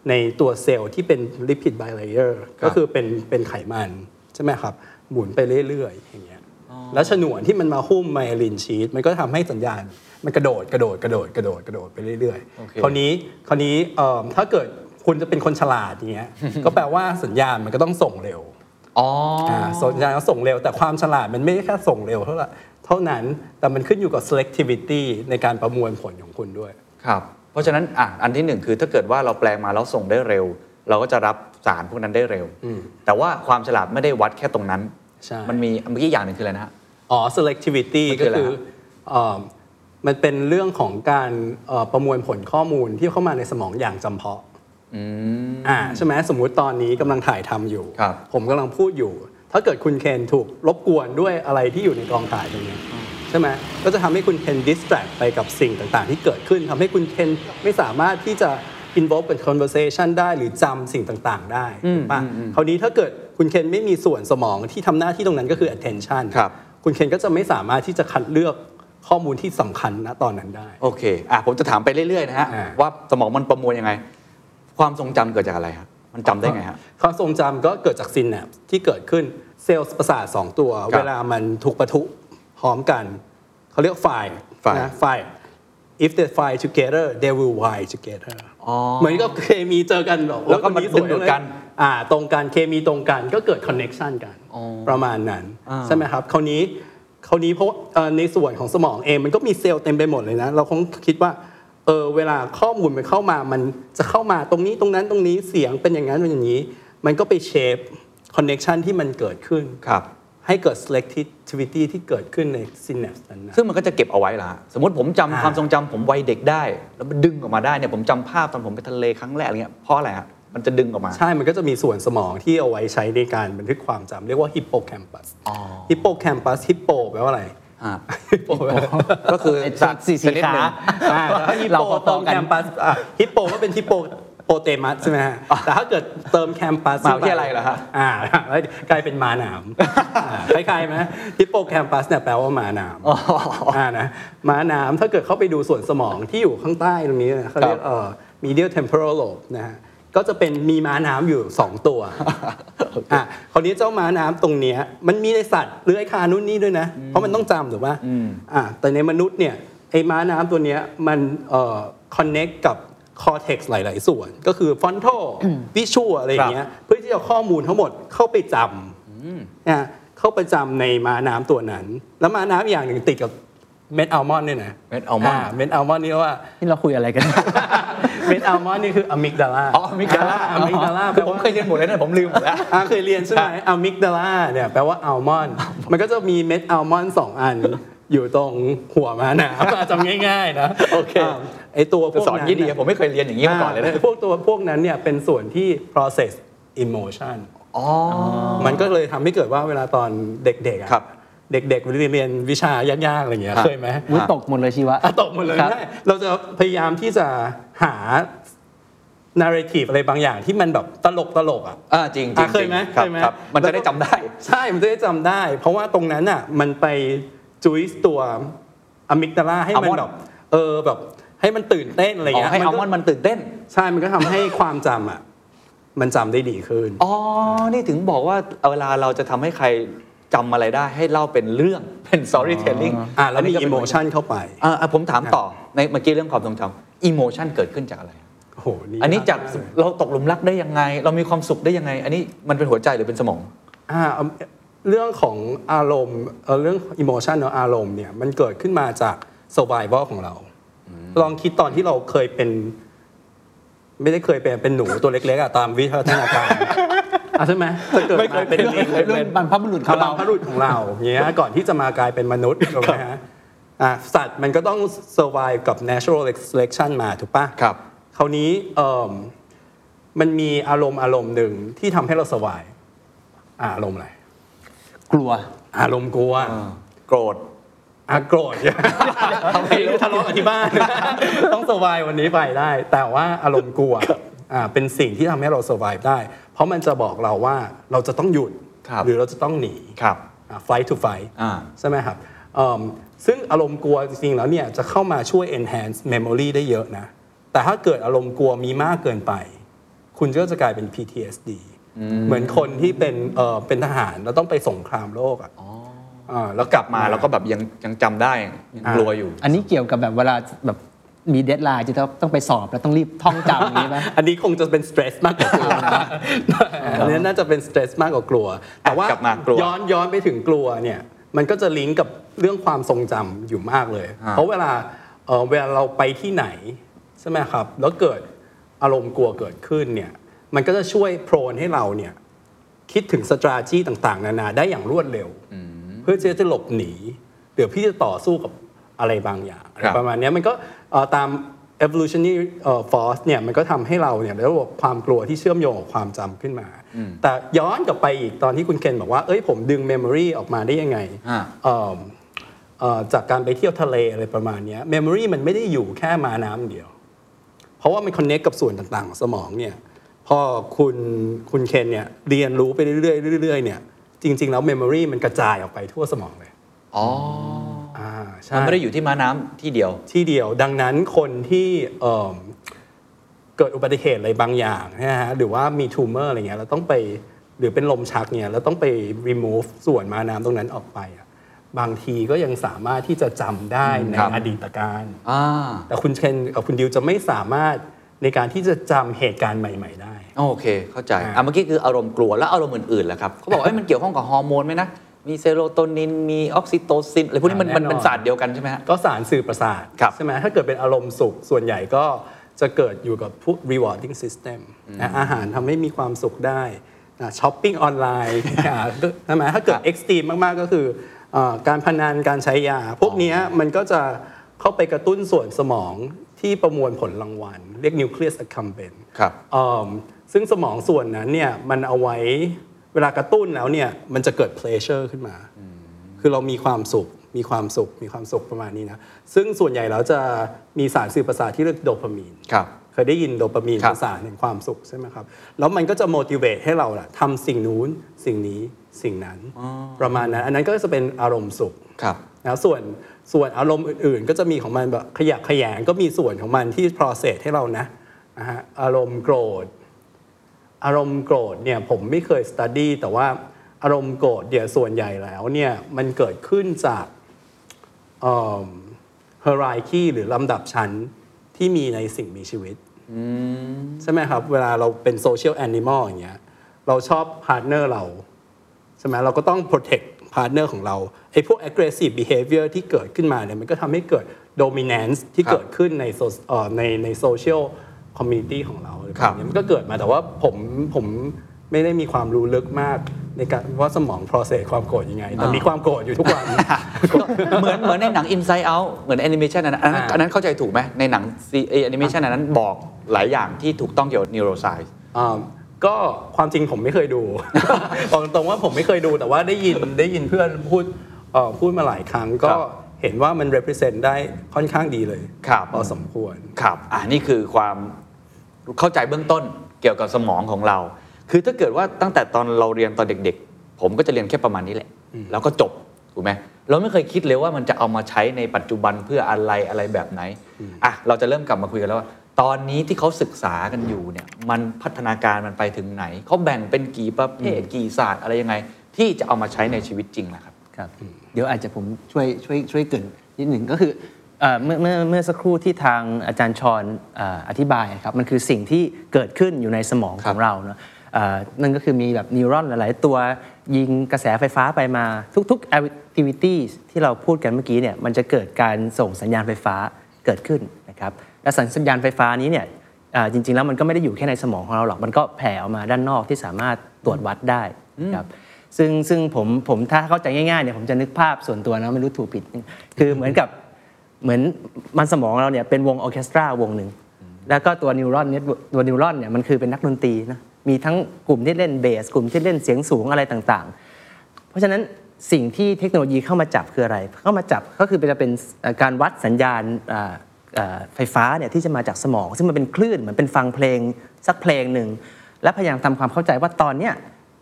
ในตัวเซลล์ที่เป็น lipid bilayer ก็คือเป็นเป็นไขมันใช่ไหมครับหมุนไปเรื่อยๆอย่างเงี้ยแล้วฉนวนที่มันมาหุ้มไมลินชีตมันก็ทำให้สัญญาณมันกระโดดกระโดดกระโดดกระโดดกระโดดไปเรื่อยโอเคๆคราวนี้คราวนี้เอิ่มถ้าเกิดคุณจะเป็นคนฉลาดอย่างเงี้ยก็แปลว่าสัญญาณมันก็ต้องส่งเร็วอ๋อออ่าสัญญาณก็ส่งเร็วแต่ความฉลาดมันไม่ได้แค่ส่งเร็วเท่าไหร่ เท่านั้นแต่มันขึ้นอยู่กับ selectivity ในการประมวลผลของคุณด้วย ครับ เพราะฉะนั้นอะอันที่หนึ่งคือถ้าเกิดว่าเราแปลงมาแล้วส่งได้เร็ว เราก็จะรับสารพวกนั้นได้เร็วแต่ว่าความฉลาดไม่ได้วัดแค่ตรงนั้น ใช่ มันมีเมื่อกี้อย่างหนึ่งคืออะไรนะฮะ อ๋อ selectivity มันคืก็ออะไรคือฮะเอ่อมันเป็นเรื่องของการเอ่อประมวลผลข้อมูลที่เข้ามาในสมองอย่างจำเพาะอ่าใช่ไหมสมมุติตอนนี้กำลังถ่ายทำอยู่ ครับผมกำลังพูดอยู่ ถ้าเกิดคุณเคนถูกรบกวนด้วยอะไรที่อยู่ในกองถ่ายตรงนี้ใช่ไหมก็จะทำให้คุณเคน distract ไปกับสิ่งต่างๆ ที่เกิดขึ้นทำให้คุณเคนไม่สามารถที่จะ involve กับ conversation ได้หรือจำสิ่งต่างๆ ได้ถูกปะคราวนี้ถ้าเกิดคุณเคนไม่มีส่วนสมองที่ทำหน้าที่ตรงนั้นก็คือ attention ครับคุณเคนก็จะไม่สามารถที่จะคัดเลือกข้อมูลที่สำคัญณตอนนั้นได้ โอเคอะผมจะถามไปเรื่อยๆนะฮะอ่าว่าสมองมันประมวลยังไง ความทรงจำเกิดจากอะไรครับ มมันจำได้ไงฮะความทรงจำก็เกิดจากซินแนปที่เกิดขึ้นเซลล์ประสาทสองตัวครับเวลามันถูกปะทุพร้อมกัน เขาเรียก fire Fire นะ fire if they fire together they will wire together อ๋อเหมือนกับเคมีเจอกันบอกแล้วก็โอ้ยมันคสวยดึงดูดกันเลยอ่าตรงกันเคมีตรงกันก็เกิด connection กันอ๋อประมาณนั้นอ่าใช่ไหมครับ คราวนี้คราวนี้เพราะเอ่อในส่วนของสมองเองมันก็มีเซลล์เต็มไปหมดเลยนะ เราคงคิดว่า เออเวลาข้อมูลมันเข้ามามันจะเข้ามาตรงนี้ตรงนั้นตรงนี้เสียงเป็นอย่างนั้นเป็นอย่างนี้ มันก็ไป shape connection ที่มันเกิดขึ้นครับให้เกิด selectivity ที่เกิดขึ้นใน synapse นั้นนะซึ่งมันก็จะเก็บเอาไว้ละสมมติผมจำอ่าความทรงจำผมวัยเด็กได้ แล้วมันดึงออกมาได้เนี่ยผมจำภาพตอนผมไปทะเลครั้งแรกอะไรเงี้ยเพราะอะไรฮะมันจะดึงออกมา ใช่ มันก็จะมีส่วนสมองที่เอาไว้ใช้ในการบันทึกความจำเรียกว่า hippocampus อ๋อ hippocampus hippo แปลว่าอะไรอ่า hippo แปลว่าก็คือไอ้ สัตว์สี่ชสี่นิดหนึ่งขาอ่าแล้วฮิปเราโปพอๆเติมกันแคมปัสอะฮิปโปก็เป็นฮิปโปโปเตมัสใช่ไหมฮะแต่ถ้าเกิดเติมแคมปัสมหาวิทยาลัยเหรอฮะอ่าแล้วกลายเป็นม้าหนามอ่าคล้ายๆไหมฮิปโปแคมปัสเนี่ยแปลว่าม้าหนามอ่านะม้าหนามถ้าเกิดเข้าไปดูส่วนสมองที่อยู่ข้างใต้ตรงนี้นะเขาเรียกเอ่อ medial temporal lobe นะฮะ ก็จะเป็นมีม้าน้ำอยู่ 2 ตัวอะคราวนี้เจ้าม้าน้ำตรงเนี้ยมันมีในสัตว์เลื้อยคลานนู่นนี่ด้วยนะ เพราะมันต้องจำถูกป่ะอะแต่ในมนุษย์เนี่ยไอ้ม้าน้ำตัวเนี้ยมันเอ่อ connect กับ cortex หลาย ๆ ส่วน ก็คือ frontal visual อะไรอย่างเงี้ยเพื่อที่จะเอาข้อมูลทั้งหมดเข้าไปจำนะเข้าไปจำในม้าน้ำตัวนั้น แล้วม้าน้ำอย่างหนึ่งติดกับเม็ดอัลมอนด์ด้วยนะเม็ดอัลมอนด์เม็ดอัลมอนด์นี่ว่านี่เราคุยอะไรกัน เม็ดอัลมอนด์นี่คือ amygdala อ๋อ amygdala amygdala คือผมเคยเรียนหมดเลยนะผมลืมหมดแล้วอ่าเคยเรียนใช่ไหม amygdala เนี่ยแปลว่าอัลมอนด์มันก็จะมีเม็ดอัลมอนด์สองอันอยู่ตรงหัวม้าน้ำจำง่ายๆนะโอเคาไอตัวพวกสอนยี่ดีผมไม่เคยเรียนอย่างนี้มาก่อนเลยนะาพวกตัวพวกนั้นเนี่ยเป็นส่วนที่ process emotion อ๋อมันก็เลยทำให้เกิดว่าเวลาตอนเด็กๆอะครับ เด็กๆเรียนวิชายากๆอะไรอย่างเงี้ยครับเคยไหมวุ้ยตกหมดเลยชีวะอะตกหมดเลยครับได้เราจะพยายามที่จะหา narrative อะไรบางอย่างที่มันแบบตลกตลกๆอะอ่าจริงจริอะงเคยไหมครับเคยไหมครับมันจะได้จำได้ ใช่มันจะได้จำได้ เพราะว่าตรงนั้นอะมันไปจุยตัวอะมิกดาลาให้มัน Almond แบบเออแบบให้มันตื่นเต้นอะไรอ๋อเงี้ยให้อัลก็มอนด์มันตื่นเต้น ใช่มันก็ทำให้ความจำอะมันจำได้ดีขึ้น อ๋อ นี่ถึงบอกว่าเวลาเราจะทำให้ใคร จำอะไรได้ให้เล่าเป็นเรื่องเป็น storytelling อ่าแล้วมีนนี้ก็เป็น emotion เข้าไปอ่าอะผมถามต่อในเมื่อกี้เรื่องความทรงจำ emotion เกิดขึ้นจากอะไรโอ้โหอันนี้จากเราตกหลุมรักได้ยังไง เรามีความสุขได้ยังไง อันนี้มันเป็นหัวใจหรือเป็นสมองอ่าเอาเรื่องของอารมณ์เอ่อเรื่อง emotion เนอะอารมณ์เนี่ยมันเกิดขึ้นมาจาก survival ของเรา ลองคิดตอนที่เราเคยเป็น ไม่ได้เคยเป็นเป็นหนูตัวเล็กๆอะตามวิวัฒนาการ อะใช่ไหมถ้าเกิดไม่เคยเป็นลิงรุ่นบรรพบุรุษของบาเรางพรุษของเราอย่างเงี้ยก่อนที่จะมากลายเป็นมนุษย์ถูกไหมฮะอะสัตว์มันก็ต้อง survive กับ natural selection มาถูกปะครับคราวนี้เอิ่มมันมีอารมณ์อารมณ์หนึ่งที่ทำให้เรา survive อะอารมณ์อะไรกลัว อารมณ์กลัวโกรธอะโกรธทำไมทะเลาะกันที่บ้าน ต้อง survive วันนี้ไปได้ แต่ว่าอารมณ์กลัวอ่าเป็นสิ่งที่ทำให้เรา survive ได้ เพราะมันจะบอกเราว่าเราจะต้องหยุดครับหรือเราจะต้องหนีครับอ่า fight to fight อ่า ใช่ไหมครับเอิ่มซึ่งอารมณ์กลัวจริงๆแล้วเนี่ยจะเข้ามาช่วย enhance memory ได้เยอะนะ แต่ถ้าเกิดอารมณ์กลัวมีมากเกินไป คุณก็จะกลายเป็น PTSD เหมือนคนที่เป็นเอ่อเป็นทหารแล้วต้องไปสงครามโลกอะาแล้วกลับมาแล้วก็แบบยังยังจำได้ยังกลัวอยู่ อันนี้เกี่ยวกับแบบเวลาแบบ มี deadline จะต้องต้องไปสอบแล้วต้องรีบท่องจำอย่างนี้ไหมอันนี้คงจะเป็น stress มากกว่ากลัวอันนี้น่าจะเป็น stress มากกว่ากลัว แต่ว่ากลับมากลัวย้อนย้อนไปถึงกลัวเนี่ยมันก็จะลิงก์กับเรื่องความทรงจำอยู่มากเลยอ่าเพราะเวลาเอ่อเวลาเราไปที่ไหนใช่ไหมครับ แล้วเกิดอารมณ์กลัวเกิดขึ้นเนี่ยมันก็จะช่วยโพรนให้เราเนี่ยคิดถึงสตราจีต่างๆ นานาได้อย่างรวดเร็ว เพื่อที่จะหลบหนีหรือพี่จะต่อสู้กับอะไรบางอย่างอะไรครับประมาณเนี้ยมันก็เอ่อ ตาม evolutionary เอ่อ force เนี่ยมันก็ทำให้เราเนี่ยระบบความกลัวที่เชื่อมโยงกับความจำขึ้นมา แต่ย้อนกลับไปอีกตอนที่คุณเคนบอกว่า เอ้ยผมดึง memory ออกมาได้ยังไงอ่าเอิ่มเอ่อจากการไปเที่ยวทะเลอะไรประมาณเนี้ย memory มันไม่ได้อยู่แค่มาน้ำเดียว เพราะว่ามัน connect กับส่วนต่างๆ ของสมองเนี่ยพอคุณคุณเคนเนี่ยเรียนรู้ไปเรื่อยๆเรื่อยๆเนี่ยจริง ๆ แล้ว memory มันกระจายออกไปทั่วสมองเลย อ๋ออ่าใช่ มันไม่ได้อยู่ที่ม้าน้ำที่เดียว ที่เดียวดังนั้นคนที่เอิ่มเกิดอุบัติเหตุอะไรบางอย่างนะฮะหรือว่ามีทูเมอร์อะไรเงี้ยเราต้องไปหรือเป็นลมชักเนี่ยเราต้องไป remove ส่วนม้าน้ำตรงนั้นออกไปอะบางทีก็ยังสามารถที่จะจำได้ในครับอดีตการอ่าแต่คุณเคนกับคุณดิวจะไม่สามารถในการที่จะจำเหตุการณ์ใหม่ ๆ ได้ โอเค เข้าใจอ่าอะเมื่อกี้คืออารมณ์กลัวแล้วอารมณ์อื่นๆล่ะครับเขาบอกว่าเอ้ยมันเกี่ยวข้องกับฮอร์โมนไหมนะ มี serotonin มีออกซิโตซินอะไรพวกนี้มันมันเป็นศาสตร์เดียวกันใช่ไหมฮะ ก็สารสื่อประสาทครับใช่ไหมถ้าเกิดเป็นอารมณ์สุขส่วนใหญ่ก็จะเกิดอยู่กับพวก rewarding system นะอาหารทำให้มีความสุขได้ช้อปปิ้งออนไลน์ใช่ไหมถ้าเกิด extreme มาก ๆ ก็คือเอ่อการพนันการใช้ยา พวกเนี้ยมันก็จะเข้าไปกระตุ้นส่วนสมองที่ประมวลผลรางวัล เรียก nucleus accumbens ครับเอิ่มซึ่งสมองส่วนนั้นเนี่ยมันเอาไว้เวลากระตุ้นแล้วเนี่ยมันจะเกิด pleasure ขึ้นมา คือเรามีความสุข มีความสุข มีความสุขประมาณนี้นะ ซึ่งส่วนใหญ่แล้วจะมีสารสื่อประสาทที่เรียกโดปามีนครับเคยได้ยินโดปามีนครับเป็นสารแห่งความสุขใช่ไหมครับ แล้วมันก็จะ motivate ให้เราล่ะทำสิ่งนู้นสิ่งนี้สิ่งนั้น ประมาณนั้น อันนั้นก็จะเป็นอารมณ์สุขครับนะส่วนส่วนอารมณ์อื่นๆ ก็จะมีของมันแบบขยะแขยงก็มีส่วนของมันที่ process ให้เรานะนะฮะอารมณ์โกรธ อารมณ์โกรธเนี่ยผมไม่เคย study แต่ว่าอารมณ์โกรธเดี๋ยวส่วนใหญ่แล้วเนี่ยมันเกิดขึ้นจากเอ่อ hierarchy หรือลำดับชั้นที่มีในสิ่งมีชีวิตใช่ไหมครับ เวลาเราเป็น social animal อย่างเงี้ยเราชอบ partner เราใช่ไหมเราก็ต้อง protect partner ของเราไอ้พวก aggressive behavior ที่เกิดขึ้นมาเนี่ยมันก็ทำให้เกิด dominance ที่ครับเกิดขึ้นใน so- เอ่อในใน social community ของเราอะไรครับแบบนี้มันก็เกิดมาแต่ว่าผมผมไม่ได้มีความรู้ลึกมากในการว่าสมอง process ความโกรธยังไง แต่มีความโกรธอยู่ทุกวัน เหมือนเหมือนในหนัง Inside Out เหมือนแอนิเมชันอันนั้นอันนั้นอ่าอันนั้นเข้าใจถูกไหมในหนังแอนิเมชันอันนั้นบอกหลายอย่างที่ถูกต้องเกี่ยวกับ neuroscience อ่าก็ความจริงผมไม่เคยดูบอกตรงๆว่าผมไม่เคยดูแต่ว่าได้ยินได้ยินเพื่อนพูดเอ่อพูดมาหลายครั้งก็ครับเห็นว่ามัน represent ได้ค่อนข้างดีเลยครับพอสมควรครับอ่านี่คือความ เข้าใจเบื้องต้นเกี่ยวกับสมองของเรา คือถ้าเกิดว่าตั้งแต่ตอนเราเรียนตอนเด็ก ๆ ผมก็จะเรียนแค่ประมาณนี้แหละ แล้วก็จบถูกไหมเราไม่เคยคิดเลยว่ามันจะเอามาใช้ในปัจจุบันเพื่ออะไรอะไรแบบไหนอะเราจะเริ่มกลับมาคุยกันแล้วว่าตอนนี้ที่เขาศึกษากันอยู่เนี่ยมันพัฒนาการมันไปถึงไหนเขาแบ่งเป็นกี่ประเภทกี่ศาสตร์อะไรยังไง ที่จะเอามาใช้ในชีวิตจริงนะครับครับ เดี๋ยวอาจจะผมช่วยช่วยช่วยเกรินนิดหนึ่งก็คือ เอ่อเมื่อเมื่อเมื่อสักครู่ที่ทางอาจารย์ชอนเอ่ออธิบายครับมันคือสิ่งที่เกิดขึ้นอยู่ในสมองคขรับองเราเนอะเอ่อนั่นก็คือมีแบบนิวรอนหลาย ๆ ตัวยิงกระแสไฟฟ้าไปมาทุกๆ activity ที่เราพูดกันเมื่อกี้เนี่ยมันจะเกิดการส่งสัญญาณไฟฟ้าเกิดขึ้นนะครับและสัญญาณไฟฟ้านี้เนี่ยอ่าจริง ๆ แล้วมันก็ไม่ได้อยู่แค่ในสมองของเราหรอกมันก็แผ่ออกมาด้านนอกที่สามารถตรวจวัดได้ครับซึ่งซึ่งผมผมถ้าเข้าใจง่าย ๆ เนี่ยผมจะนึกภาพส่วนตัวนะไม่รู้ถูกผิด คือเหมือนกับ เหมือนมันสมองเราเนี่ยเป็นวงออร์เคสตราวงหนึ่งแล้วก็ตัว neuron เนี่ยตัว neuron เนี่ยมันคือเป็นนักดนตรีนะมีทั้งกลุ่มที่เล่นเบส กลุ่มที่เล่นเสียงสูงอะไรต่างๆ เพราะฉะนั้นสิ่งที่เทคโนโลยีเข้ามาจับคืออะไร เข้ามาจับก็คือจะเป็นเอ่อการวัดสัญญาณอ่าอ่าไฟฟ้าเนี่ยที่จะมาจากสมอง ซึ่งมันเป็นคลื่นเหมือนเป็นฟังเพลงสักเพลงหนึ่งและพยายามทำความเข้าใจว่าตอนเนี้ย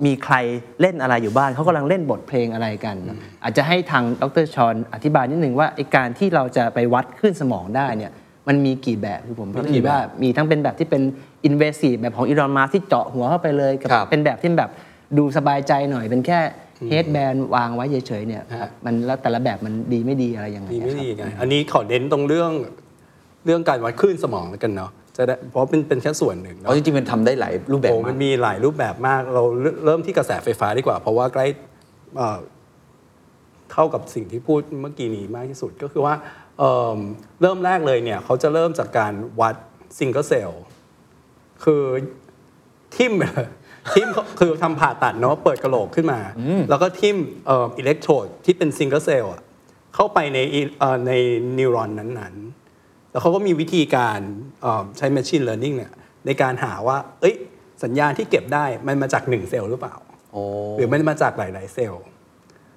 มีใครเล่นอะไรอยู่บ้านเขากำลังเล่นบทเพลงอะไรกันนะอาจจะให้ทางดรชอนอธิบายนิดนึงว่าไอการที่เราจะไปวัดคลื่นสมองได้เนี่ยมันมีกี่แบบคือผมคิดว่ามีทั้งเป็นแบบที่เป็น invasive แบบของอีลอนมาที่เจาะหัวเข้าไปเลยกับครับเป็นแบบที่แบบดูสบายใจหน่อยเป็นแค่เฮดแบนวางไว้เฉยๆเนี่ยฮะมันแล้วแต่ละแบบมันดีไม่ดีอะไรยังไงดีไม่ครับดีไงอันนี้ขอเน้นตรงเรื่องเรื่องการวัดคลื่นสมองแล้วกันเนาะ จะได้เพราะเป็นเป็นแค่ส่วนหนึ่งเพเนาะราะจริงๆมันทำได้หลายรูปแบบโอ้มามักนมีหลายรูปแบบมาก เราเริ่มที่กระแสไฟฟ้าดีกว่า เพราะว่าใกล้เอ่อเข้ากับสิ่งที่พูดเมื่อกี้นี้มากที่สุดก็คือว่าเอิ่มเริ่มแรกเลยเนี่ยเขาจะเริ่มจากการวัด single cell คือจิ้มจิ้มคือทำผ่าตัดเนาะเปิดกระโหลกขึ้นมา แล้วก็จิ้มอิเล็กโทรดที่เป็น single cell เข้าไปในอีเอ่อใน neuron นั้นๆ แล้วเขาก็มีวิธีการเอ่อใช้ Machine Learning เนี่ยในการหาว่า เอ้ย สัญญาณที่เก็บได้มันมาจากหนึ่งเซลล์หรือเปล่าโอ้หรือมันมาจากหลาย ๆ เซลล์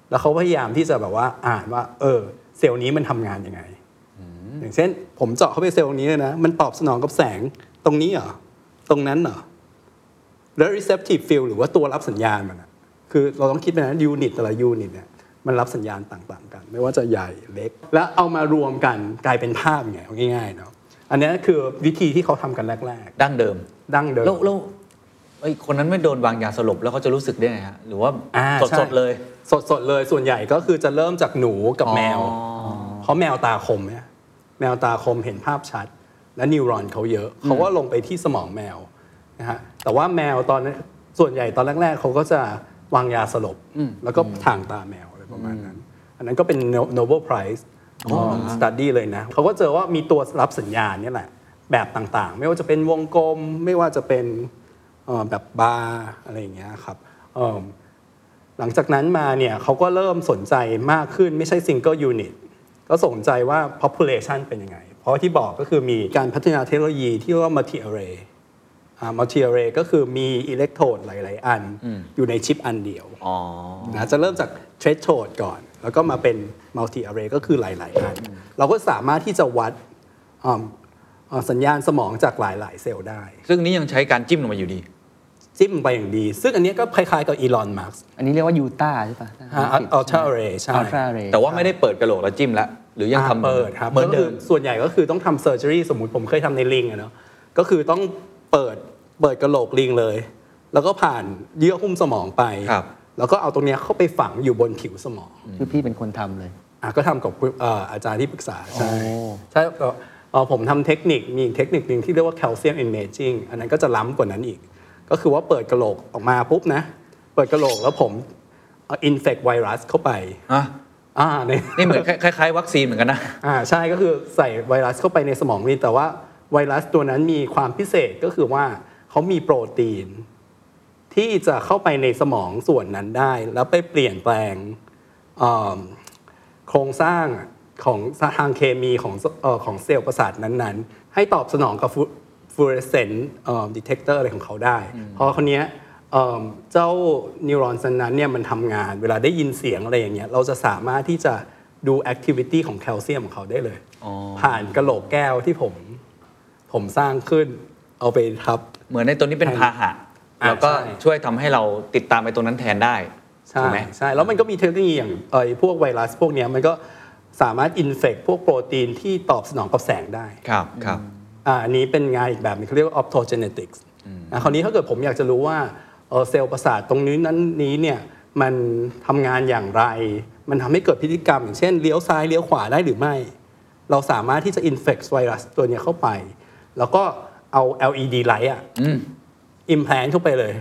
แล้วเขาพยายามที่จะแบบว่าอ่านว่า เออ เซลล์นี้มันทำงานยังไงอย่างเช่น ผมเจาะเข้าไปเซลล์นี้เลยนะ มันตอบสนองกับแสงตรงนี้เหรอตรงนั้นเหรอแล้ว receptive field หรือว่าตัวรับสัญญาณมันอะคือเราต้องคิดไปนะ unit แต่ละ unit เนี่ย มันรับสัญญาณต่างๆ กัน ไม่ว่าจะใหญ่เล็ก แล้วเอามารวมกันกลายเป็นภาพไงเอาง่ายๆเนาะอันนี้คือวิธีที่เขาทำกันแรกดั้งเดิมๆดั้งเดิมแล้วแล้วไอ้ยคนนั้นไม่โดนวางยาสลบแล้วเขาจะรู้สึกได้ไงฮะหรือว่าอ่าสดใช่สดๆเลย สดสดๆเลยส่วนใหญ่ก็คือจะเริ่มจากหนูกับแมวอ๋อเพราะแมวตาคมเนี่ยแมวตาคมเห็นภาพชัด และนิวรอนเขาเยอะเขาก็ลงไปที่สมองแมวนะฮะแต่ว่าแมวตอนนั้นส่วนใหญ่ตอนแรกๆเขาก็จะวางยาสลบแล้วก็ทางตาแมวอะไร ประมาณนั้น อันนั้นก็เป็น Nobel Prize สตัดดี้เลยนะเขาก็เจอว่ามีตัวรับสัญญาณเนี่ยแหละ แบบต่างๆ ไม่ว่าจะเป็นวงกลมไม่ว่าจะเป็นเอ่อแบบบาร์อะไรอย่างเงี้ยครับเอิ่มหลังจากนั้นมาเนี่ยเขาก็เริ่มสนใจมากขึ้นไม่ใช่ single unit ก็สนใจว่า population เป็นยังไง เพราะที่บอกก็คือมีการพัฒนาเทคโนโลยีที่เรียกว่า multi array อ่า multi array ก็คือมีอิเล็กโทรดหลาย ๆ อันอยู่ในชิปอันเดียวอ๋อนะจะเริ่มจาก threshold ก่อน แล้วก็มาเป็น multi array ก็คือหลาย ๆ อัน เราก็สามารถที่จะวัดอ่าอ่าสัญญาณสมองจากหลาย ๆ เซลล์ได้ ซึ่งนี้ยังใช้การจิ้มลงมาอยู่ดีจิ้มไปอย่างดี ซึ่งอันเนี้ยก็คล้าย ๆ กับอีลอนมาร์กอันนี้เรียกว่ายูตาใช่ปะอัลตราเรย์ใช่อัลตราเรย์แต่ว่าไม่ได้เปิดกระโหลกแล้วจิ้มแล้วหรือยังทำอ่าเปิดครับเหมือนก็เดิคือมส่วนใหญ่ก็คือต้องทำเซอร์เจอรี่สมมติผมเคยทำในลิงอะเนาะก็คือต้องเปิด เปิดกระโหลกลิงเลย แล้วก็ผ่านเยื่อหุ้มสมองไป ครับ แล้วก็เอาตรงเนี้ยเข้าไปฝังอยู่บนผิวสมองคือพี่เป็นคนทำเลย อะก็ทำกับเอ่ออาจารย์ที่ปรึกษาใช่โอ้ ใช่เอ่อเอ่อผมทำเทคนิคมีอีกเทคนิคหนึ่งที่เรียกว่าแคลเซียมอินเมจิงอันนั้นก็จะล้ำกว่านั้นอีก ก็คือว่าเปิดกระโหลกออกมาปุ๊บนะ เปิดกระโหลกแล้วผมอินเฟกไวรัสเข้าไปอะอ่าใน นี่เหมือนคล้ายๆ วัคซีนเหมือนกันนะ อ่าใช่ก็คือใส่ไวรัสเข้าไปในสมองนี่แต่ว่าไวรัสตัวนั้นมีความพิเศษก็คือว่า เขามีโปรตีน ที่จะเข้าไปในสมองส่วนนั้นได้ แล้วไปเปลี่ยนแปลงอ่าโครงสร้างของทางเคมีของเอ่อของเซลล์ประสาทนั้นๆ ให้ตอบสนองกับ fluorescent detector อะไรของเขาได้ เพราะคราวเนี้ยเอิ่มเจ้า neuron อันนั้นเนี่ยมันทำงาน เวลาได้ยินเสียงอะไรอย่างเงี้ยเราจะสามารถที่จะดูแอคทิวิตี้ของแคลเซียมของเขาได้เลยอ๋อผ่านกระโหลกแก้วที่ผมผมสร้างขึ้นเอาไปทับ เหมือนในตัวนี้เป็นพาหะอ่าแล้วก็ใช่ช่วยทำให้เราติดตามไปตรงนั้นแทนได้ใช่ถูกไหมใช่แล้วมันก็มีเทคโนโลยีอย่างเอยพวกไวรัสพวกเนี้ยมันก็สามารถอินเฟกพวกโปรตีนที่ตอบสนองกับแสงได้ครับครับอ่าอันนี้เป็นงานอีกแบบหนึงเขาเรียกว่า optogenetics นะคราวนี้ถ้าเกิดผมอยากจะรู้ว่าเอ่อเซลล์ประสาทตรงนี้นั้นนี้เนี่ยมันทำงานอย่างไร มันทำให้เกิดพฤติกรรม อย่างเช่นเลี้ยวซ้ายเลี้ยวขวาได้หรือไม่ เราสามารถที่จะ infect ไวรัสตัวเนี้ยเข้าไป แล้วก็ เอา LED light อะอืม implant เข้าไปเลย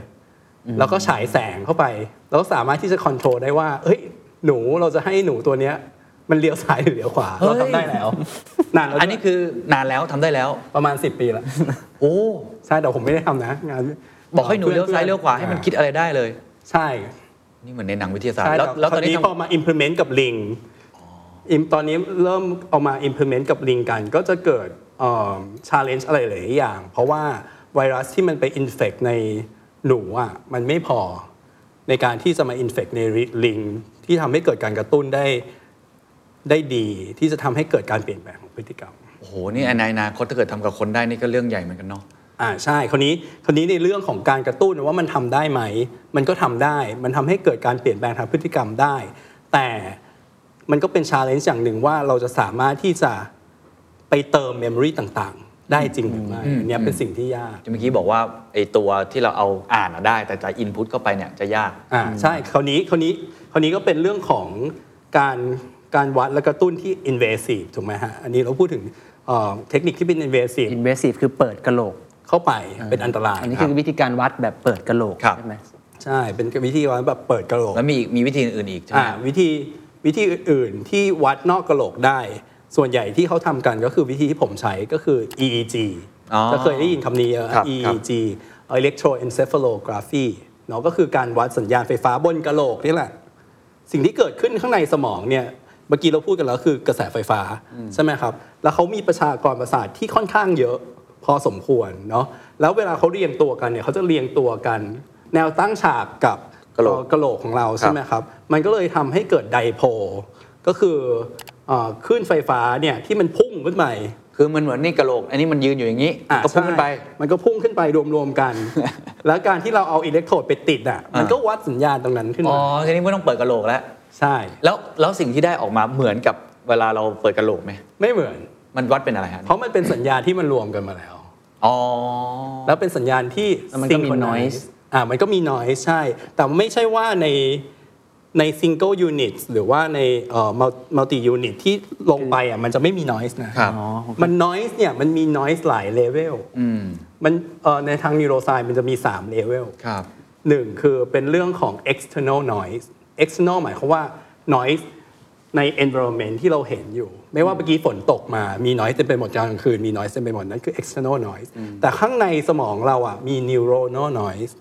แล้วก็ฉายแสงเข้าไป แล้วก็สามารถที่จะ control ได้ว่า เฮ้ย หนูเราจะให้หนูตัวเนี้ย มันเลี้ยวซ้ายหรือเลี้ยวขวาเฮ้ยเราทำได้แล้วนานแล้วอันนี้คือนานแล้วทำได้แล้วประมาณ 10 ปีแล้วโอ้ใช่แต่ผมไม่ได้ทำนะงานบอกให้หนูเลี้ยวซ้ายเลี้ยวขวาให้มันคิดอะไรได้เลย ใช่ นี่เหมือนในหนังวิทยาศาสตใช่ร์แล้วแล้วคตอรานวนี้นี้ทำพอมา implement กับลิงอิม ตอนนี้เริ่มเอามา implement กับลิงกัน ก็จะเกิดเอ่อ challenge อะไรหลายอย่าง เพราะว่าไวรัสที่มันไป infect ในหนูอะมันไม่พอในการที่จะมา infect ในลิงที่ทำให้เกิดการกระตุ้นได้ได้ดีที่จะทำให้เกิดการเปลี่ยนแปลงของพฤติกรรมโอ้โหนี่ในอนาคตถ้าเกิดทำกับคนได้นี่ก็เรื่องใหญ่เหมือนกันเนาะอ่าใช่คราวนี้คราวนี้ในเรื่องของการกระตุ้นว่ามันทำได้ไหม มันก็ทำได้ มันทำให้เกิดการเปลี่ยนแปลงทางพฤติกรรมได้ แต่ มันก็เป็น challenge อย่างหนึ่งว่าเราจะสามารถที่จะไปเติม memory ต่างๆ ได้จริงหรือไม่อันเนี้ยเป็นสิ่งที่ยากเมื่อกี้บอกว่าไอ้ตัวที่เราเอาอ่านอะได้ แต่จะ input เข้าไปเนี่ยจะยากอ่าใช่คราวนี้คราวนี้คราวนี้ก็เป็นเรื่องของการการวัดและกระตุ้นที่ invasive ถูกไหมฮะ อันนี้เราพูดถึงเอ่อเทคนิคที่เป็น invasive invasive คือเปิดกระโหลกเข้าไปเป็นอันตราย อันนี้คือวิธีการวัดแบบเปิดกระโหลกครับใช่ไหมใช่ เป็นวิธีวัดแบบเปิดกระโหลก แล้วมีอีกมีวิธีอื่นๆอีกใช่ไหมอ่าวิธี วิธีอื่นๆที่วัดนอกกระโหลกได้ ส่วนใหญ่ที่เขาทำกันก็คือวิธีที่ผมใช้ก็คือ EEG อ๋อจะเคยได้ยินคำนี้เยอะ ครับ EEG electroencephalography เนาะก็คือการวัดสัญญาณไฟฟ้าบนกระโหลกนี่แหละ สิ่งที่เกิดขึ้นข้างในสมองเนี่ยเมื่อกี้เราพูดกันแล้วคือกระแสไฟฟ้าใช่ไหมครับ แล้วเขามีประชากรประสาทที่ค่อนข้างเยอะพอสมควรเนาะแล้วเวลาเขาเรียงตัวกันเนี่ยเขาจะเรียงตัวกัน แนวตั้งฉากกับ กะโหลกเอ่อกระโหลกของเราใช่ไหมครับ มันก็เลยทำให้เกิดไดโพลก็คือเอ่อคลื่นไฟฟ้าเนี่ยที่มันพุ่งขึ้นไปคือมันเหมือนนี่กระโหลก อันนี้มันยืนอยู่อย่างนี้อะก็พุ่งขึ้นไปใช่มันก็พุ่งขึ้นไปรวมๆกัน แล้วการที่เราเอาอิเล็กโทรดไปติดอะมันก็วัดสัญญาณตรงนั้นขึ้นอ๋อมาทีนี้ไม่ต้องเปิดกระโหลกแล้วใช่ แล้วแล้วสิ่งที่ได้ออกมาเหมือนกับเวลาเราเปิดกระโหลกไหมไม่เหมือนมันวัดเป็นอะไรฮะเพราะมันเป็นสัญญาณที่มันรวมกันมาแล้วอ๋อแล้วเป็นสัญญาณที่แล้วมันก็มี synchronize noise อ่ามันก็มี noise ใช่ แต่ไม่ใช่ว่าในใน single unit หรือว่าในเอ่อ multi unit ที่ลงไปอะมันจะไม่มี noise นะครับอ๋อโอเคมัน noise เนี่ยมันมี noise หลาย level อืมมันเอ่อในทาง neuroscience มันจะมี 3 level ครับ หนึ่งคือเป็นเรื่องของ external noise external หมายความว่า noise ใน environment ที่เราเห็นอยู่ ไม่ว่าเมื่อกี้ฝนตกมามี noise เต็มไปหมดกลางคืนมี noise เต็มไปหมดนั่นคือ external noise แต่ข้างในสมองเราอะมี neuronal noise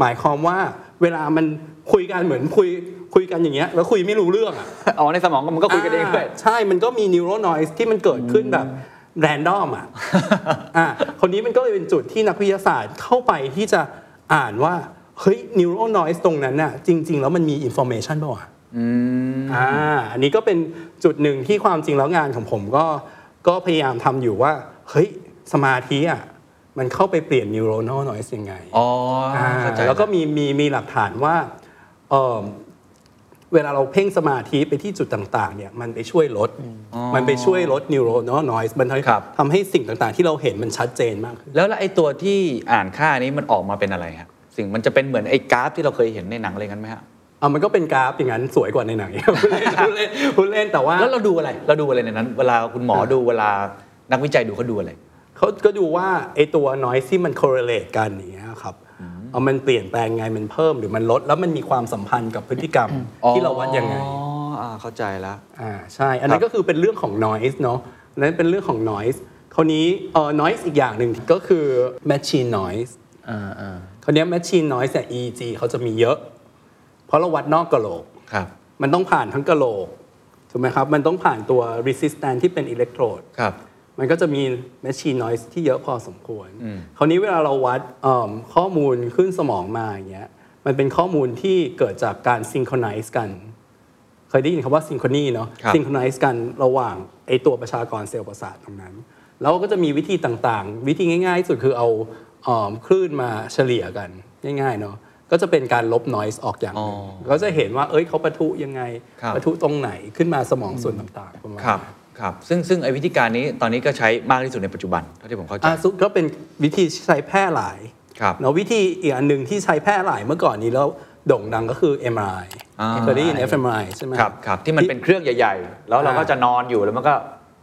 หมายความว่าเวลามันคุยกันเหมือนคุยคุยกันอย่างเงี้ยแล้วคุยไม่รู้เรื่องอะอ๋อในสมองมันก็คุยกันเองด้วยาใช่มันก็มี neural noise ที่มันเกิดขึ้นแบบ random อะอะคนนี้มันก็เลยเป็นจุดที่นักวิทยาศาสตร์เข้าไปที่จะอ่านว่าเฮ้ย neural noise ตรงนั้นน่ะจริง ๆ แล้วมันมี information เปล่าวะอ่าอันนี้ก็เป็นจุดหนึ่งที่ความจริงแล้วงานของผมก็ก็พยายามทำอยู่ว่า เฮ้ยสมาธิอะ มันเข้าไปเปลี่ยน neuronal noise ยังไงอ๋ออ่าเข้าใจแล้วก็มีมีมีหลักฐานว่าเอ่อเวลาเราเพ่งสมาธิไปที่จุดต่างๆ เนี่ยมันไปช่วยลด มันไปช่วยลดนิวโรนนอยส์มันทำให้ครับทำให้สิ่งต่างๆ ที่เราเห็นมันชัดเจนมากขึ้นแล้วแล้วไอ้ตัวที่อ่านค่านี้มันออกมาเป็นอะไรครับสิ่งมันจะเป็นเหมือนไอ้กราฟที่เราเคยเห็นในหนังอะไรกันไหมฮะอะมันก็เป็นกราฟอย่างนั้นสวยกว่าในหนังพูดเล่นพูดเล่นพูดเล่นแต่ว่าแล้วเราดูอะไร เราดูอะไรในนั้น เวลาคุณหมอดูเวลานักวิจัยดูเขาดูอะไร เขาก็ดูว่าไอ้ตัว noise ที่มัน correlate กันอย่างเงี้ยครับเอามันเปลี่ยนแปลงไงมันเพิ่มหรือมันลด แล้วมันมีความสัมพันธ์กับพฤติกรรมที่เราวัดยังไงอ๋ออ่าเข้าใจแล้วอ่าใช่ อันนั้นก็คือเป็นเรื่องของ noise เนาะอันนั้นเป็นเรื่องของ noise คราวนี้เอ่อ noise อีกอย่างหนึ่งก็คือ machine noise อ่าอ่าคราวนี้ machine noise เนี่ย EEG เขาจะมีเยอะ เพราะเราวัดนอกกะโหลกครับ มันต้องผ่านทั้งกะโหลกถูกไหมครับ มันต้องผ่านตัว resistance ที่เป็นอิเล็กโทรดครับ มันก็จะมี machine noise ที่เยอะพอสมควร คราวนี้เวลาเราวัดเอิ่มข้อมูลขึ้นสมองมาอย่างเงี้ยมันเป็นข้อมูลที่เกิดจากการ synchronize กัน เคยได้ยินคำว่า synchrony เนาะครับ synchronize กันระหว่างไอตัวประชากรเซลล์ประสาทตรงนั้น แล้วก็จะมีวิธีต่างๆ วิธีง่ายๆที่สุดคือเอาเอิ่มคลื่นมาเฉลี่ยกันง่ายๆเนาะก็จะเป็นการลบ noise ออกอย่างหนึ่งอ๋อก็จะเห็นว่าเอ้ยเขาปะทุยังไงครับปะทุตรงไหนขึ้นมาสมองส่วนต่างๆประมาณ ครับนั้นครับซึ่งซึ่งไอ้วิธีการนี้ตอนนี้ก็ใช้มากที่สุดในปัจจุบันเท่าที่ผมเข้าใจอาซุก็เป็นวิธีที่ใช้แพร่หลายครับเนาะวิธีอีกอันหนึ่งที่ใช้แพร่หลายเมื่อก่อนนี้แล้วโด่งดังก็คือ MRI อ่าเคยได้ยิน fMRI ใช่ไหมครับครับที่มันเป็นเครื่องใหญ่ ๆ แล้วเราก็จะนอนอยู่แล้วมันก็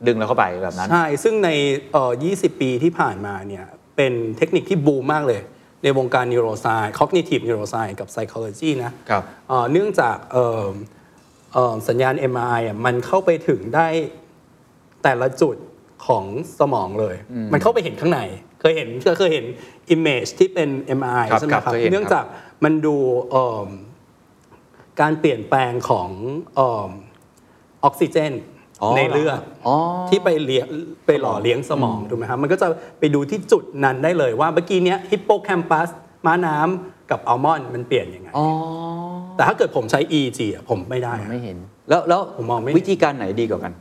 ดึงเราเข้าไปแบบนั้น ใช่ ซึ่งในเอ่อ20 ปีที่ผ่านมาเนี่ยเป็นเทคนิคที่บูมมากเลย ในวงการ neuroscience cognitive neuroscience กับ psychology นะครับเอ่อเนื่องจากเอ่อเอ่อสัญญาณ MRI อะมันเข้าไปถึงได้ แต่ละจุดของสมองเลย มันเข้าไปเห็นข้างใน เคยเห็นเคยเห็น image ที่เป็น MRI ครับใช่ไหมครับครับเคยเห็นเนื่องครับจากมันดูเอิ่มการเปลี่ยนแปลงของเอิ่มออกซิเจนอ๋อในเลือดอ๋อที่ไปเลี้ยงไปหล่อเลี้ยงสมองถูกไหมครับมันก็จะไปดูที่จุดนั้นได้เลยว่าเมื่อกี้เนี้ยฮิปโปแคมปัสม้าน้ำกับอัลมอนด์มันเปลี่ยนยังไงอ๋อแต่ถ้าเกิดผมใช้ EEG อะผมไม่ได้อะไม่เห็น แล้วแล้วผมมองไม่เห็นวิธีการไหนดีกว่ากัน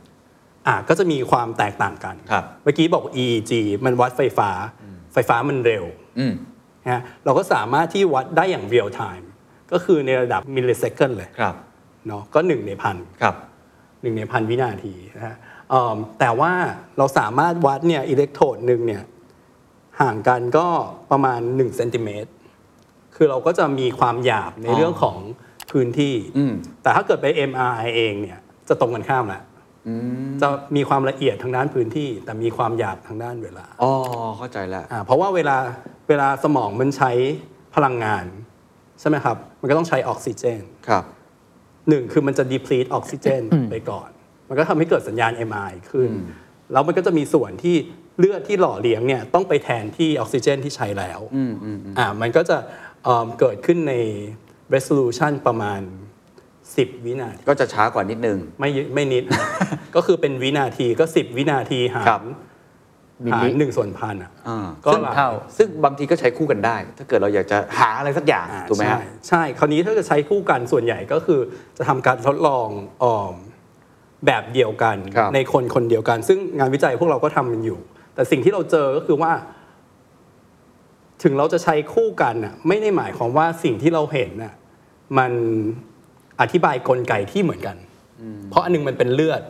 อะก็จะมีความแตกต่างกัน ครับ เมื่อกี้บอก EEG มันวัดไฟฟ้า ไฟฟ้ามันเร็วอืม นะฮะเราก็สามารถที่วัดได้อย่าง real time ก็คือในระดับมิลลิเซคันเลยครับ เนาะก็หนึ่งในพัน ครับ หนึ่งในพันวินาทีนะฮะเอิ่มแต่ว่าเราสามารถวัดเนี่ยอิเล็กโทรดหนึ่งเนี่ยห่างกันก็ประมาณ1เซนติเมตรคือเราก็จะมีความหยาบในอ๋อเรื่องของพื้นที่ อืม แต่ถ้าเกิดไป MRI เองเนี่ยจะตรงกันข้ามแหละ จะมีความละเอียดทางด้านพื้นที่ แต่มีความหยาบทางด้านเวลาอ๋อเข้าใจแล้วอ่าเพราะว่าเวลาเวลาสมองมันใช้พลังงานใช่ไหมครับ มันก็ต้องใช้ออกซิเจนครับหนึ่งคือมันจะ deplete ออกซิเจนไปก่อน มันก็ทำให้เกิดสัญญาณ MRI ขึ้น แล้วมันก็จะมีส่วนที่เลือดที่หล่อเลี้ยงเนี่ยต้องไปแทนที่ออกซิเจนที่ใช้แล้วอ่ามันก็จะเอิ่มเกิดขึ้นใน resolution ประมาณ 10 วินาทีก็จะช้ากว่านิดนึง ไม่ไม่นิด ก็คือเป็นวินาทีก็ 10 วินาทีหาครัรบมิลหารลิหนึ่งส่วนพันอะ อ่าก็ซึ่งหลาย เท่า ซึ่งบางทีก็ใช้คู่กันได้ ถ้าเกิดเราอยากจะหาอะไรสักอย่างอ่าถูกไหมฮะ ใช่ใช่ คราวนี้ถ้าจะใช้คู่กันส่วนใหญ่ก็คือจะทำการทดลองออมแบบเดียวกันครับ ในคนคนเดียวกัน ซึ่งงานวิจัยพวกเราก็ทำมันอยู่ แต่สิ่งที่เราเจอก็คือว่า ถึงเราจะใช้คู่กันน่ะไม่ได้หมายความว่าสิ่งที่เราเห็นน่ะมัน อธิบายกลไกที่เหมือนกัน เพราะอันหนึงมันเป็นเลือด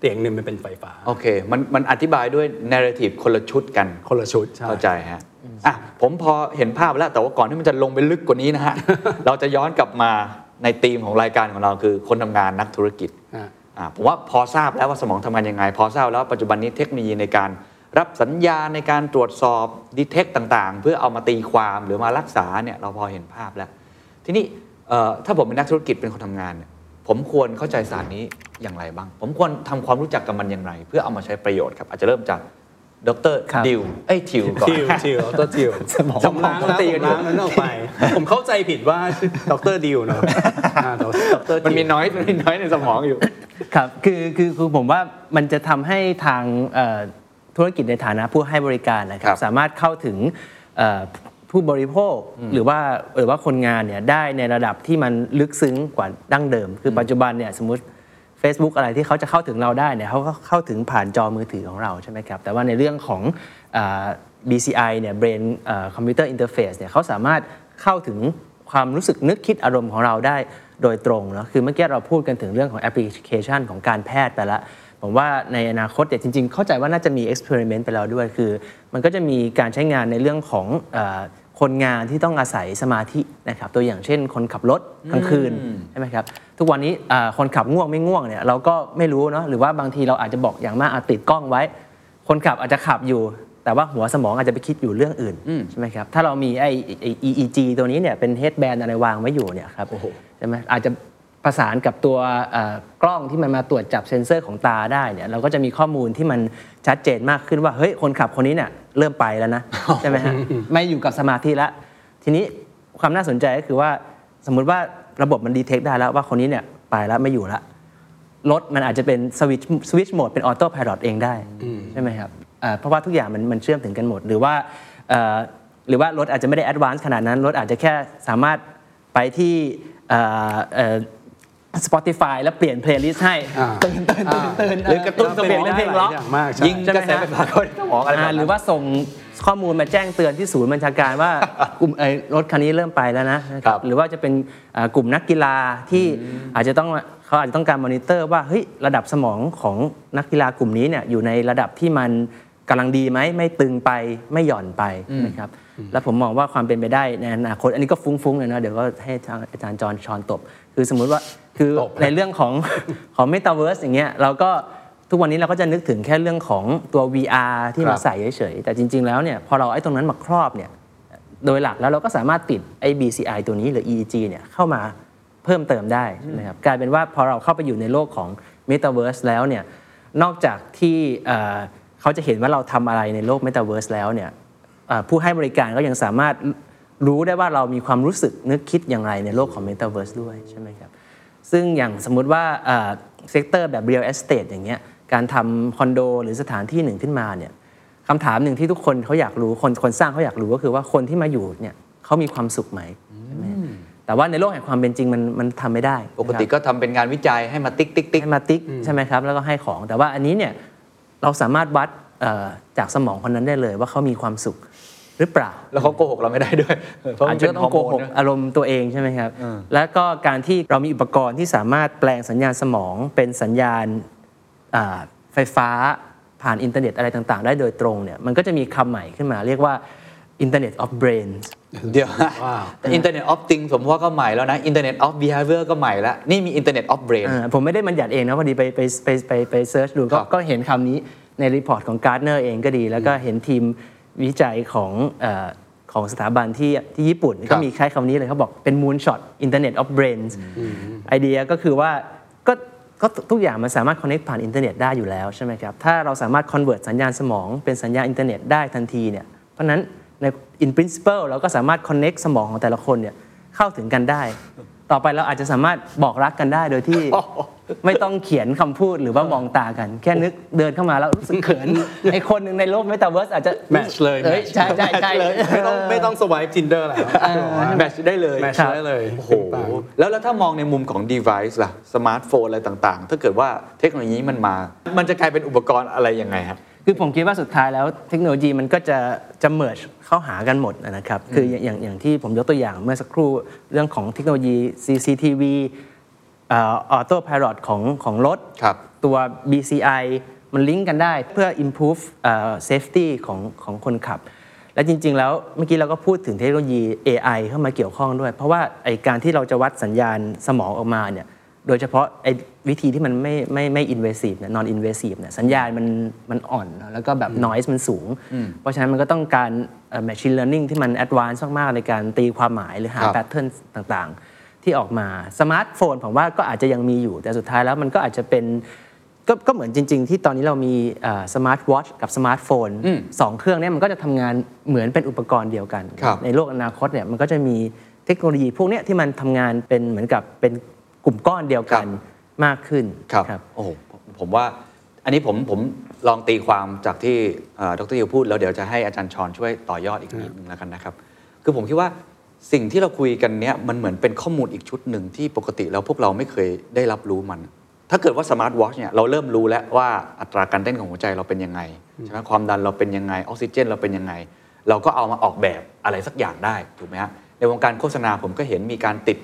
แต่สียงหนึ่งมันเป็นไฟฟ้า โอเค มันมันอธิบายด้วย narrative คนละชุดกันคนละชุดใช่เข้าใจฮะอะผมพอเห็นภาพแล้วแต่ว่าก่อนที่มันจะลงไปลึกกว่านี้นะฮะ เราจะย้อนกลับมาในธีมของรายการของเราคือคนทำงานนักธุรกิจอะอะผมว่าพอทราบแล้วว่าสมองทำงานยังไง พอทราบแล้วว่าปัจจุบันนี้เทคโนโลยีในการรับสัญญาณในการตรวจสอบดีเทคต่างๆ เพื่อเอามาตีความหรือมารักษาเนี่ยเราพอเห็นภาพแล้ว ทีนี้เอ่อ ถ้าผมเป็นนักธุรกิจเป็นคนทำงานเนี่ยผมควรเข้าใจศาสตร์นี้อย่างไรบ้าง ผมควรทำความรู้จักกับมันอย่างไร เพื่อเอามาใช้ประโยชน์ครับอาจจะเริ่มจากดรครับดิวเอ้ยทิวก่อนทิวทิวดรทิวสมองผมล้างผมแล้วตีผกันมอยู่ล้างนั้นออกไป ผมเข้าใจผิดว่าดรดิวเนาะอ่าดรมันมีน้อยมันมีน้อยในสมองอยู่ครับคือคือคือผมว่ามันจะทำให้ทางเอ่อธุรกิจในฐานะผู้ให้บริการนะคครัรับบสามารถเข้าถึงเอ่อ ผู้บริโภคหรือว่าหรือว่าคนงานเนี่ยได้ในระดับที่มันลึกซึ้งกว่าดั้งเดิม คือปัจจุบันเนี่ยสมมติ Facebook อะไรที่เขาจะเข้าถึงเราได้เนี่ยเขาก็เข้าถึงผ่านจอมือถือของเราใช่ไหมครับ แต่ว่าในเรื่องของเอ่อ BCI เนี่ย Brain เอ่อ Computer Interface เนี่ยเขาสามารถเข้าถึงความรู้สึกนึกคิดอารมณ์ของเราได้โดยตรงเนาะคือเมื่อกี้เราพูดกันถึงเรื่องของแอปพลิเคชันของการแพทย์ไปแล้ว ผมว่าในอนาคตเนี่ยจริง ๆ เข้าใจว่าน่าจะมี experiment ไปแล้วด้วย คือ มันก็จะมีการใช้งานในเรื่องของเออคนงานที่ต้องอาศัยสมาธินะครับตัวอย่างเช่น คนขับรถกลางคืนใช่ไหมครับทุกวันนี้เอ่อคนขับง่วงไม่ง่วงเนี่ยเราก็ไม่รู้เนาะหรือว่าบางทีเราอาจจะบอกอย่างมากอาจติดกล้องไว้ คนขับอาจจะขับอยู่ แต่ว่าหัวสมองอาจจะไปคิดอยู่เรื่องอื่นใช่ไหมครับถ้าเรามีไอ้ไอ้ EEG ตัวนี้เนี่ยเป็น headband อะไรวางไว้อยู่เนี่ยครับใช่ไหมอาจจะ ประสานกับตัวเอ่อกล้องที่มันมาตรวจจับเซ็นเซอร์ของตาได้เนี่ยเราก็จะมีข้อมูลที่มันชัดเจนมากขึ้นว่าเฮ้ยคนขับคนนี้เนี่ยเริ่มไปแล้วนะใช่ไหมฮะไม่อยู่กับสมาธิแล้วทีนี้ความน่าสนใจก็คือว่าสมมุติว่าระบบมันดีเทคได้แล้วว่าคนนี้เนี่ยไปแล้วไม่อยู่แล้วรถมันอาจจะเป็น switch switch mode เป็นออโต้พาย t เองได้ใช่ไหมครับอ่าเพราะว่าทุกอย่างมันมันเชื่อมถึงกันหมด หรือว่าเอ่อหรือว่ารถอาจจะไม่ได้ advance ขนาดนั้นรถอาจจะแค่สามารถไปที่เอ่อเอ่อ Spotify แล้วเปลี่ยน playlist ให้อ่าตื่นตื่นตื่นตื่นหรือกระตุ้นเปลี่ยนเป็นเพลงร็อกหายง่วงมากใช่ยิงกระแสไฟฟ้าเข้าในสมองอะไรแบบอ่านั้นหรือว่าส่งข้อมูลมาแจ้งเตือนที่ศูนย์บัญชาการว่ากลุ่มเอ่อรถคันนี้เริ่มไปแล้วนะนะครัรับหรือว่าจะเป็นอ่ากลุ่มนักกีฬาที่อาจจะต้องเขาอาจจะต้องการมอนิเตอร์ว่าเฮ้ยระดับสมองของนักกีฬากลุ่มนี้เนี่ยอยู่ในระดับที่มันกำลังดีไหมไม่ตึงไปไม่หย่อนไปนะครับแล้วผมมองว่าความเป็นไปได้ในอนาคตอันนี้ก็ฟุ้งๆเลยนะเดี๋ยวก็ให้ทางอาจารย์จอห์นช่วยตบ คือสมมุติว่า คือตบในเรื่องของของเมตาเวิร์สอย่างเงี้ยเราก็ทุกวันนี้เราก็จะนึกถึงแค่เรื่องของตัว VR ที่ครัมาบใส่เฉยๆ แต่จริง ๆ แล้วเนี่ยพอเราไอ้ตรงนั้นมาครอบเนี่ยโดยหลักแล้วเราก็สามารถติดไอ้ BCI ตัวนี้หรือ EEG เนี่ยเข้ามาเพิ่มเติมได้ใช่ไหมครับกลายเป็นว่าพอเราเข้าไปอยู่ในโลกของ Metaverse แล้วเนี่ยนอกจากที่เอ่อเขาจะเห็นว่าเราทำอะไรในโลก Metaverse แล้วเนี่ยเอ่อผู้ให้บริการก็ยังสามารถรู้ได้ว่าเรามีความรู้สึกนึกคิดอย่างไรในโลกของ Metaverse ด้วยใช่ไหมครับ ซึ่งอย่างสมมุติว่า sector แบบ real estate อย่างเงี้ยการทำคอนโดหรือสถานที่หนึ่งขึ้นมาเนี่ยคำถามหนึ่งที่ทุกคนเขาอยากรู้คนคนสร้างเขาอยากรู้ก็คือว่าคนที่มาอยู่เนี่ยเขามีความสุขไหมใช่ไหมแต่ว่าในโลกแห่งความเป็นจริงมันมันทำไม่ได้ ปกตินะครับก็ทำเป็นงานวิจัยให้มาติ๊กติ๊กติ๊กให้มาติ๊กใช่ไหมครับ แล้วก็ให้ของแต่ว่าอันนี้เนี่ยเราสามารถวัดเอ่อจากสมองคนนั้นได้เลยว่าเขามีความสุข หรือเปล่า แล้วเขาโกหกเราไม่ได้ด้วย เพราะมันจเป็นฮอองร์โกโมน อาจจะต้องโกหกนะอารมณ์ตัวเองใช่ไหมครับ แล้วก็การที่เรามีอุปกรณ์ที่สามารถแปลงสัญญาณสมอง เป็นสัญญาณอ่าไฟฟ้าผ่านอินเทอร์เน็ตอะไรต่าง ๆ ได้โดยตรงเนี่ยมันก็จะมีคำใหม่ขึ้นมาเรียกว่า Internet of Brains เดี๋ยวว้าว Internet of Things ผมว่าก็ใหม่แล้วนะ Internet of Behavior ก็ใหม่แล้ว นี่มี Internet of Brains อ่าผมไม่ได้บัญญัติเองนะ พอดีไปไปไปไปไป search ดูก็ครับก็เห็นคำนี้ใน report ของ Gartner เองก็ดี แล้วก็เห็นทีม วิจัยของเอ่อของสถาบันที่ที่ญี่ปุ่นก็มีใช้คำนี้เลยเขาบอกเป็น moonshot internet of brains ไอเดียก็คือว่าก็ก็ทุกอย่างมันสามารถ connect ผ่านอินเทอร์เน็ตได้อยู่แล้วใช่ไหมครับ ถ้าเราสามารถ convert สัญญาณสมองเป็นสัญญาณอินเทอร์เน็ตได้ทันทีเนี่ยเพราะฉะนั้นใน in principle เราก็สามารถ connect สมองของแต่ละคนเนี่ยเข้าถึงกันได้ ต่อไปเราอาจจะสามารถบอกรักกันได้โดยที่ไม่ต้องเขียนคำพูดหรือว่ามองตากัน แค่นึกเดินเข้ามาแล้วรู้สึกเขินไอคนหนึ่งในโลกเมตาเวิร์สอาจจะแมทช์เลยอ้ match ใช่ใช่ใช่เลยไม่ต้องไม่ต้องสวาย Tinder แล้ว match ได้เลย match ได้เลยโอ้โหแล้วแล้วถ้ามองในมุมของ device ล่ะสมาร์ทโฟนอะไรต่างๆ ถ้าเกิดว่าเทคโนโลยีมันมา มันจะกลายเป็นอุปกรณ์อะไรยังไงครับ คือผมคิดว่าสุดท้ายแล้วเทคโนโลยีมันก็จะจะ merge เข้าหากันหมดนะครับ คืออย่างอย่างอย่างที่ผมยกตัวอย่างเมื่อสักครู่เรื่องของเทคโนโลยี CCTV autopilot ของของรถครับตัว BCI มันลิงก์กันได้เพื่อ improve เอ่อ safety ของของคนขับ และจริง ๆ แล้วเมื่อกี้เราก็พูดถึงเทคโนโลยี AI เข้ามาเกี่ยวข้องด้วย เพราะว่าไอการที่เราจะวัดสัญญาณสมองออกมาเนี่ย โดยเฉพาะไอ้วิธีที่มันไม่ไม่ไม่ invasive เนี่ย non invasive เนี่ยสัญญาณมันมันอ่อนแล้วก็แบบ noise มันสูง เพราะฉะนั้นมันก็ต้องการเอ่อ machine learning ที่มัน advanced มากๆในการตีความหมายหรือหาครับ pattern ต่างๆ ที่ออกมาสมาร์ทโฟนผมว่าก็อาจจะยังมีอยู่ แต่สุดท้ายแล้วมันก็อาจจะเป็นก็ก็เหมือนจริง ๆ ที่ตอนนี้เรามี smart watch กับสมาร์ทโฟนสองเครื่องเนี้ยมันก็จะทำงานเหมือนเป็นอุปกรณ์เดียวกันครับในโลกอนาคตเนี่ยมันก็จะมีเทคโนโลยีพวกเนี้ยที่มันทำงานเป็นเหมือนกับเป็น กลุ่มก้อนเดียวกันมากขึ้นครับโอ้โหผมผมว่าอันนี้ผมผมลองตีความจากที่เอ่อดร.ทิวพูดแล้วเดี๋ยวจะให้อาจารย์ชอนช่วยต่อยอดอีกนิดนึงแล้วกันนะครับ คือผมคิดว่าสิ่งที่เราคุยกันเนี้ยมันเหมือนเป็นข้อมูลอีกชุดหนึ่งที่ปกติแล้วพวกเราไม่เคยได้รับรู้มัน ถ้าเกิดว่า smart watch เนี่ยเราเริ่มรู้แล้วว่าอัตราการเต้นของหัวใจเราเป็นยังไงใช่ไหมความดันเราเป็นยังไงออกซิเจน เราเป็นยังไง เราก็เอามาออกแบบอะไรสักอย่างได้ถูกไหมฮะในวงการโฆษณาผมก็เห็นมีการติด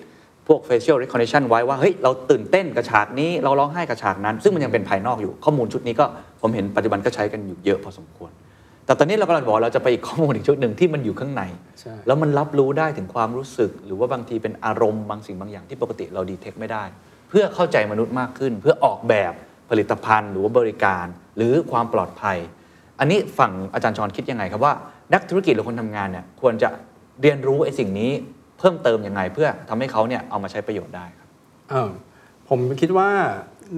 พวก facial recognition ไว้ว่าเฮ้ยเราตื่นเต้นกับฉากนี้เราร้องไห้กับฉากนั้น ซึ่งมันยังเป็นภายนอกอยู่ข้อมูลชุดนี้ก็ผมเห็นปัจจุบันก็ใช้กันอยู่เยอะพอสมควร แต่ตอนนี้เรากำลังบอกว่าเราจะไปอีกข้อมูลอีกชุดหนึ่งที่มันอยู่ข้างในใช่แล้วมันรับรู้ได้ถึงความรู้สึก หรือว่าบางทีเป็นอารมณ์บางสิ่งบางอย่างที่ปกติเรา detect ไม่ได้ เพื่อเข้าใจมนุษย์มากขึ้น เพื่อออกแบบผลิตภัณฑ์ หรือว่าบริการ หรือความปลอดภัย อันนี้ฝั่งอาจารย์ชอนคิดยังไงครับว่านักธุรกิจหรือคนทำงานเนี่ยควรจะเรียนรู้ไอ้สิ่งนี้ เพิ่มเติมยังไง เพื่อทำให้เขาเนี่ยเอามาใช้ประโยชน์ได้ครับเออผมคิดว่า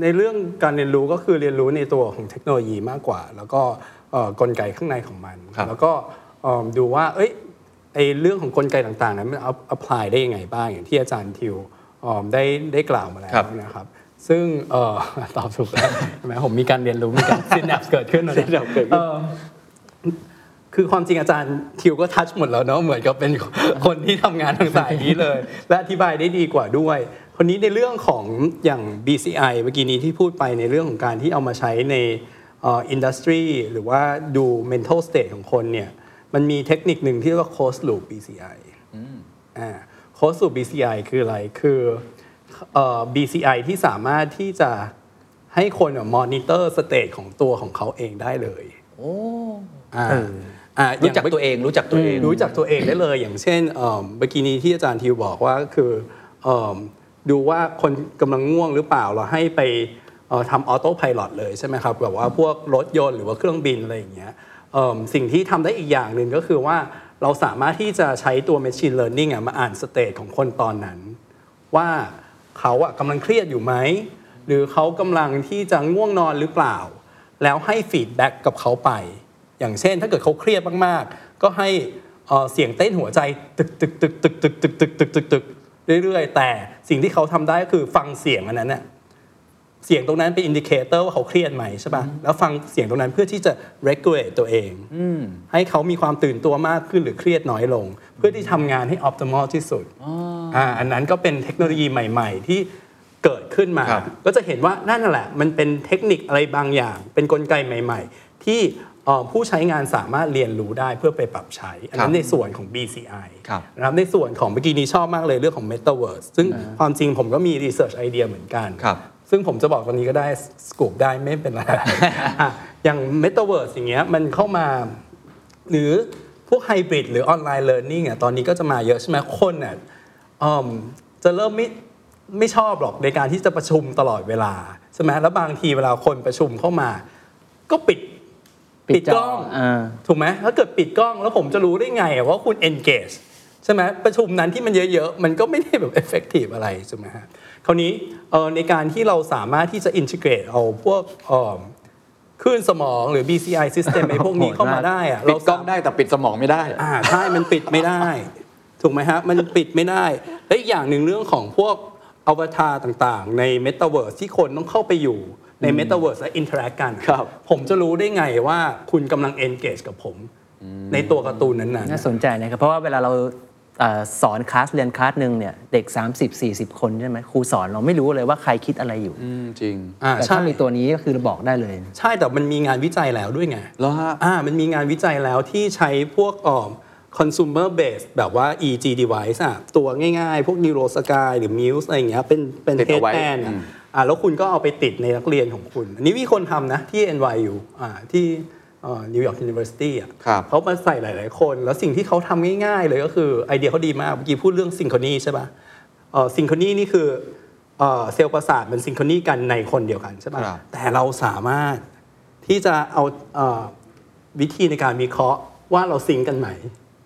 ในเรื่องการเรียนรู้ก็คือเรียนรู้ในตัวของเทคโนโลยีมากกว่า แล้วก็เอ่อกลไกข้างในของมันครับแล้วก็เอิ่มดูว่าเอ้ยไอเรื่องของกลไกต่างๆนั้นมันเอา apply ได้ยังไงบ้างอย่างที่อาจารย์ทิวเอิ่มได้ได้กล่าวมาแล้วครับนะครับซึ่งเออตอบถูกแล้วใช่ไหมผมมีการเรียนรู้มีการซินแอปเกิดขึ้นนะ synapse เกิดขึ้นออ คือความจริงอาจารย์ทิวก็ทัชหมดแล้วเนาะเหมือนกับเป็นคนที่ทำงานทางสายนี้เลย และอธิบายได้ดีกว่าด้วย คนนี้ในเรื่องของอย่าง BCI เมื่อกี้นี้ที่พูดไปในเรื่องของการที่เอามาใช้ในอินดัสทรีหรือว่าดู mental state ของคนเนี่ยมันมีเทคนิคหนึ่งที่เรียกว่า closed loop BCI อ่า closed loop BCI คืออะไรคือเอ่อ BCI ที่สามารถที่จะให้คน monitor state ของตัวของเขาเองได้เลยอ่าอ่า รู้จักอย่างตัวเองรู้จักตัวเองรู้จักตัวเองได้เลย อย่างเช่นเอ่อเมื่อกี้นี้ที่อาจารย์ทิวบอกว่าคือเอิ่มดูว่าคนกำลังง่วงหรือเปล่าเราให้ไปเอ่อทำ autopilot เลยใช่ไหมครับแบบว่าพวกรถยนต์หรือว่าเครื่องบินอะไรอย่างเงี้ยเอิ่มสิ่งที่ทำได้อีกอย่างหนึ่งก็คือว่าเราสามารถที่จะใช้ตัว Machine Learning อะมาอ่าน state ของคนตอนนั้น ว่าเขาอะกำลังเครียดอยู่ไหม หรือเขากำลังที่จะง่วงนอนหรือเปล่า แล้วให้ feedback กับเขาไป อย่างเช่น ถ้าเกิดเขาเครียดมากๆ ก็ให้เอ่อเสียงเต้นหัวใจตึกตึกตึกตึกตึกตึกตึกตึกตึกตึกเรื่อยๆ แต่สิ่งที่เขาทำได้ก็คือฟังเสียงอันนั้นน่ะเสียงตรงนั้นเป็น indicator ว่าเขาเครียดไหมใช่ป่ะแล้วฟังเสียงตรงนั้นเพื่อที่จะ regulate ตัวเองให้เขามีความตื่นตัวมากขึ้นหรือเครียดน้อยลง เพื่อที่ทำงานให้ optimal ที่สุดอ่าอันนั้นก็เป็นเทคโนโลยีใหม่ ๆ ที่เกิดขึ้นมาครับก็จะเห็นว่านั่นแหละ มันเป็นเทคนิคอะไรบางอย่าง เป็นกลไกใหม่ ๆ ที่เอ่อ ผู้ใช้งานสามารถเรียนรู้ได้เพื่อไปปรับใช้ อันนั้นในส่วนของ BCI ครับนะครับในส่วนของเมื่อกี้นี้ชอบมากเลยเรื่องของ Metaverse ซึ่งความจริงผมก็มี Research Idea เหมือนกันครับซึ่งผมจะบอกตอนนี้ก็ได้สกูปได้ไม่เป็นไรอะอย่าง Metaverse อย่างเงี้ยมันเข้ามา หรือพวกไฮบริดหรือออนไลน์เลิร์นนิ่งอะตอนนี้ก็จะมาเยอะใช่ไหมคนอะอืมจะเริ่มไม่ไม่ชอบหรอกในการที่จะประชุมตลอดเวลาใช่ไหมแล้วบางทีเวลาคนประชุมเข้ามา ก็ปิด ปิดจอกล้องอ่าถูกไหมถ้าเกิดปิดกล้องแล้วผมจะรู้ได้ไงอะว่าคุณ engage ใช่ไหมประชุมนั้นที่มันเยอะๆ มันก็ไม่ได้แบบ effective อะไรใช่ไหมฮะคราวนี้เอ่อในการที่เราสามารถที่จะ integrate เอาพวกเอิ่มคลื่นสมองหรือ BCI system ไอ้พวกนี้เข้ามาได้อะปิดกล้องได้แต่ปิดสมองไม่ได้อ่าใช่มันปิดไม่ได้ ถูกไหมฮะ มันปิดไม่ได้ และอีกอย่างหนึ่งเรื่องของพวกอวตารต่างๆ ใน Metaverse ที่คนต้องเข้าไปอยู่ ใน Metaverse และ interact กันครับผมจะรู้ได้ไงว่าคุณกำลัง engage กับผม ในตัวการ์ตูนนั้นๆ น่าสนใจนะครับ เพราะว่าเวลาเราเอ่อสอนคลาสเรียนคลาสหนึ่งเนี่ยเด็ก 30-40 คนใช่ไหมครูสอนเราไม่รู้เลยว่าใครคิดอะไรอยู่อืมจริงอ่าแต่ใช่ถ้ามีตัวนี้ก็คือเราบอกได้เลย ใช่แต่มันมีงานวิจัยแล้วด้วยไงแล้วฮะอ่ามันมีงานวิจัยแล้วที่ใช้พวกอ่อม consumer base แบบว่า EG device อะตัวง่ายๆ พวก Neurosky หรือ Muse อะไรอย่างเงี้ยเป็นเป็นติดเอาไว้ headband อะอืมอ่าแล้วคุณก็เอาไปติดในนักเรียนของคุณ อันนี้มีคนทำนะที่ NYU อ่าที่ New York University อะครับเขามาใส่หลาย ๆ คน แล้วสิ่งที่เขาทำง่าย ๆ เลยก็คือไอเดียเขาดีมาก เมื่อกี้พูดเรื่อง synchrony ใช่ปะ synchrony นี่คือเอ่อเซลล์ประสาทมัน synchrony กันในคนเดียวกันใช่ปะครับแต่เราสามารถที่จะเอาเอ่อวิธีในการวิเคราะห์ว่าเรา sync กันไหม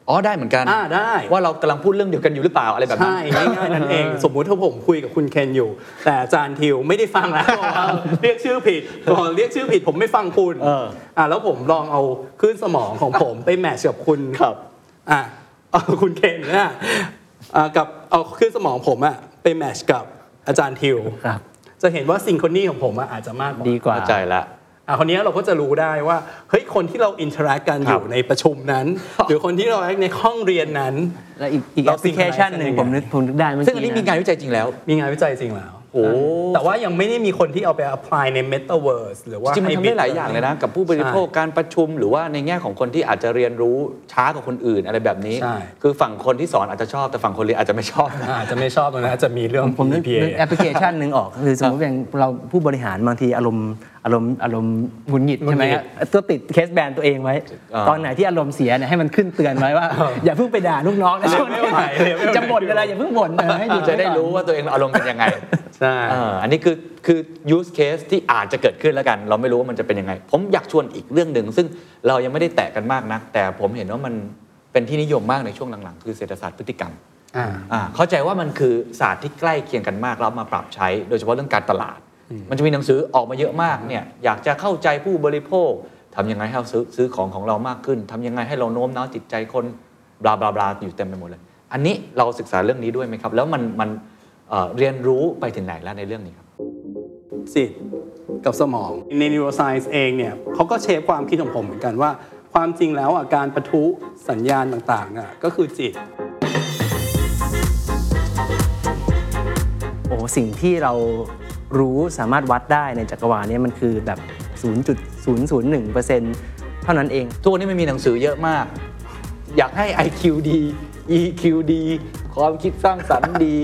อ๋อได้เหมือนกันอ่าได้ ว่าเรากำลังพูดเรื่องเดียวกันอยู่หรือเปล่าอะไรแบบนั้นใช่ง่ายๆนั่นเอง สมมุติถ้าผมคุยกับคุณเคนอยู่ แต่อาจารย์ทิวไม่ได้ฟังแล้วบอกว่าเรียกชื่อผิดบอกเรียกชื่อผิดผมไม่ฟังคุณเอออ่าแล้วผมลองเอาคลื่นสมองของผมไป match กับคุณครับอะเอาคุณเคนนะอ่ากับเอาคลื่นสมองผมอะไป match กับอาจารย์ทิวครับจะเห็นว่า synchrony ของผมอะอาจจะมากกว่าดีกว่าเข้าใจละ อะคนนี้เราก็จะรู้ได้ว่าเฮ้ยคนที่เรา interact กันอยู่ครับในประชุมนั้น หรือคนที่เรา act ในห้องเรียนนั้น และอีกอีกเราแอปพลิเคชันหนึ่ง synchronize ผมนึกผมนึกได้เมื่อซึ่งกี้อันนี้มีนะ งานวิจัยจริงแล้ว มีงานวิจัยจริงแล้ว โอ้แต่ว่ายังไม่ได้มีคนที่เอาไป apply ใน Metaverse หรือว่า จริงๆมันทำได้หลายอย่างเลยนะ กับผู้บริโภคใช่การประชุมหรือว่าในแง่ของคนที่อาจจะเรียนรู้ช้ากว่าคนอื่นอะไรแบบนี้ ใช่ คือฝั่งคนที่สอนอาจจะชอบแต่ฝั่งคนเรียนอาจจะไม่ชอบนะ อาจจะไม่ชอบตรงนั้นอาจจะมีเรื่อง ผมนึก EPA นึกแอปพลิเคชันหนึ่งออกคือสมมติอย่างเราผู้บริหารบางทีอารมณ์ อารมณ์อารมณ์หงุดหงิดใช่ไหมหงุดหงิฮะดตัวติดเคสแบนตัวเองไว้อ่าตอนไหนที่อารมณ์เสียเนี่ยให้มันขึ้นเตือนไว้ว่า อย่าเพิ่งไปด่าลูกน้องนะช่วงนี้ไม่ไหวเลยไม่ไหวจะบ่นอะไรอย่าเพิ่งบ่นเออให้หยุดจะได้ว้ก่อนรู้ว่าตัวเองอารมณ์เป็นยังไงใช่เอออันนี้คือคือ use case ที่อาจจะเกิดขึ้นแล้วกัน เราไม่รู้ว่ามันจะเป็นยังไง ผมอยากชวนอีกเรื่องหนึ่งซึ่งเรายังไม่ได้แตะกันมากนัก แต่ผมเห็นว่ามันเป็นที่นิยมมากในช่วงหลังๆ คือเศรษฐศาสตร์พฤติกรรมอ่าอ่าเข้าใจว่ามันคือศาสตร์ที่ใกล้เคียงกันมากแล้วเอามาปรับใช้ โดยเฉพาะเรื่องการตลาด มันจะมีหนังสือออกมาเยอะมากเนี่ยอยากจะเข้าใจผู้บริโภคทำยังไงให้เราซื้อซื้อของของเรามากขึ้นทำยังไงให้เราโน้มน้าวจิตใจคนบลาบลาบลาอยู่เต็มไปหมดเลย อันนี้เราศึกษาเรื่องนี้ด้วยไหมครับ แล้วมันมันเอ่อเรียนรู้ไปถึงไหนแล้วในเรื่องนี้ครับจิตกับสมองใน neuroscience เองเนี่ยเขาก็เชฟความคิดของผมเหมือนกันว่า ความจริงแล้วอะการประทุสัญญาณต่างๆอะก็คือจิตโอ้สิ่งที่เรา รู้สามารถวัดได้ในจักรวาลนี้มันคือแบบ 0.001%เท่านั้นเอง ทุกวันนี้มันมีหนังสือเยอะมาก อยากให้ IQ ดี EQ ดีความคิดสร้างสรรค์ดี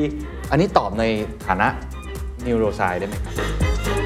อันนี้ตอบในฐานะนิวโรไซด์ได้ไหมครับ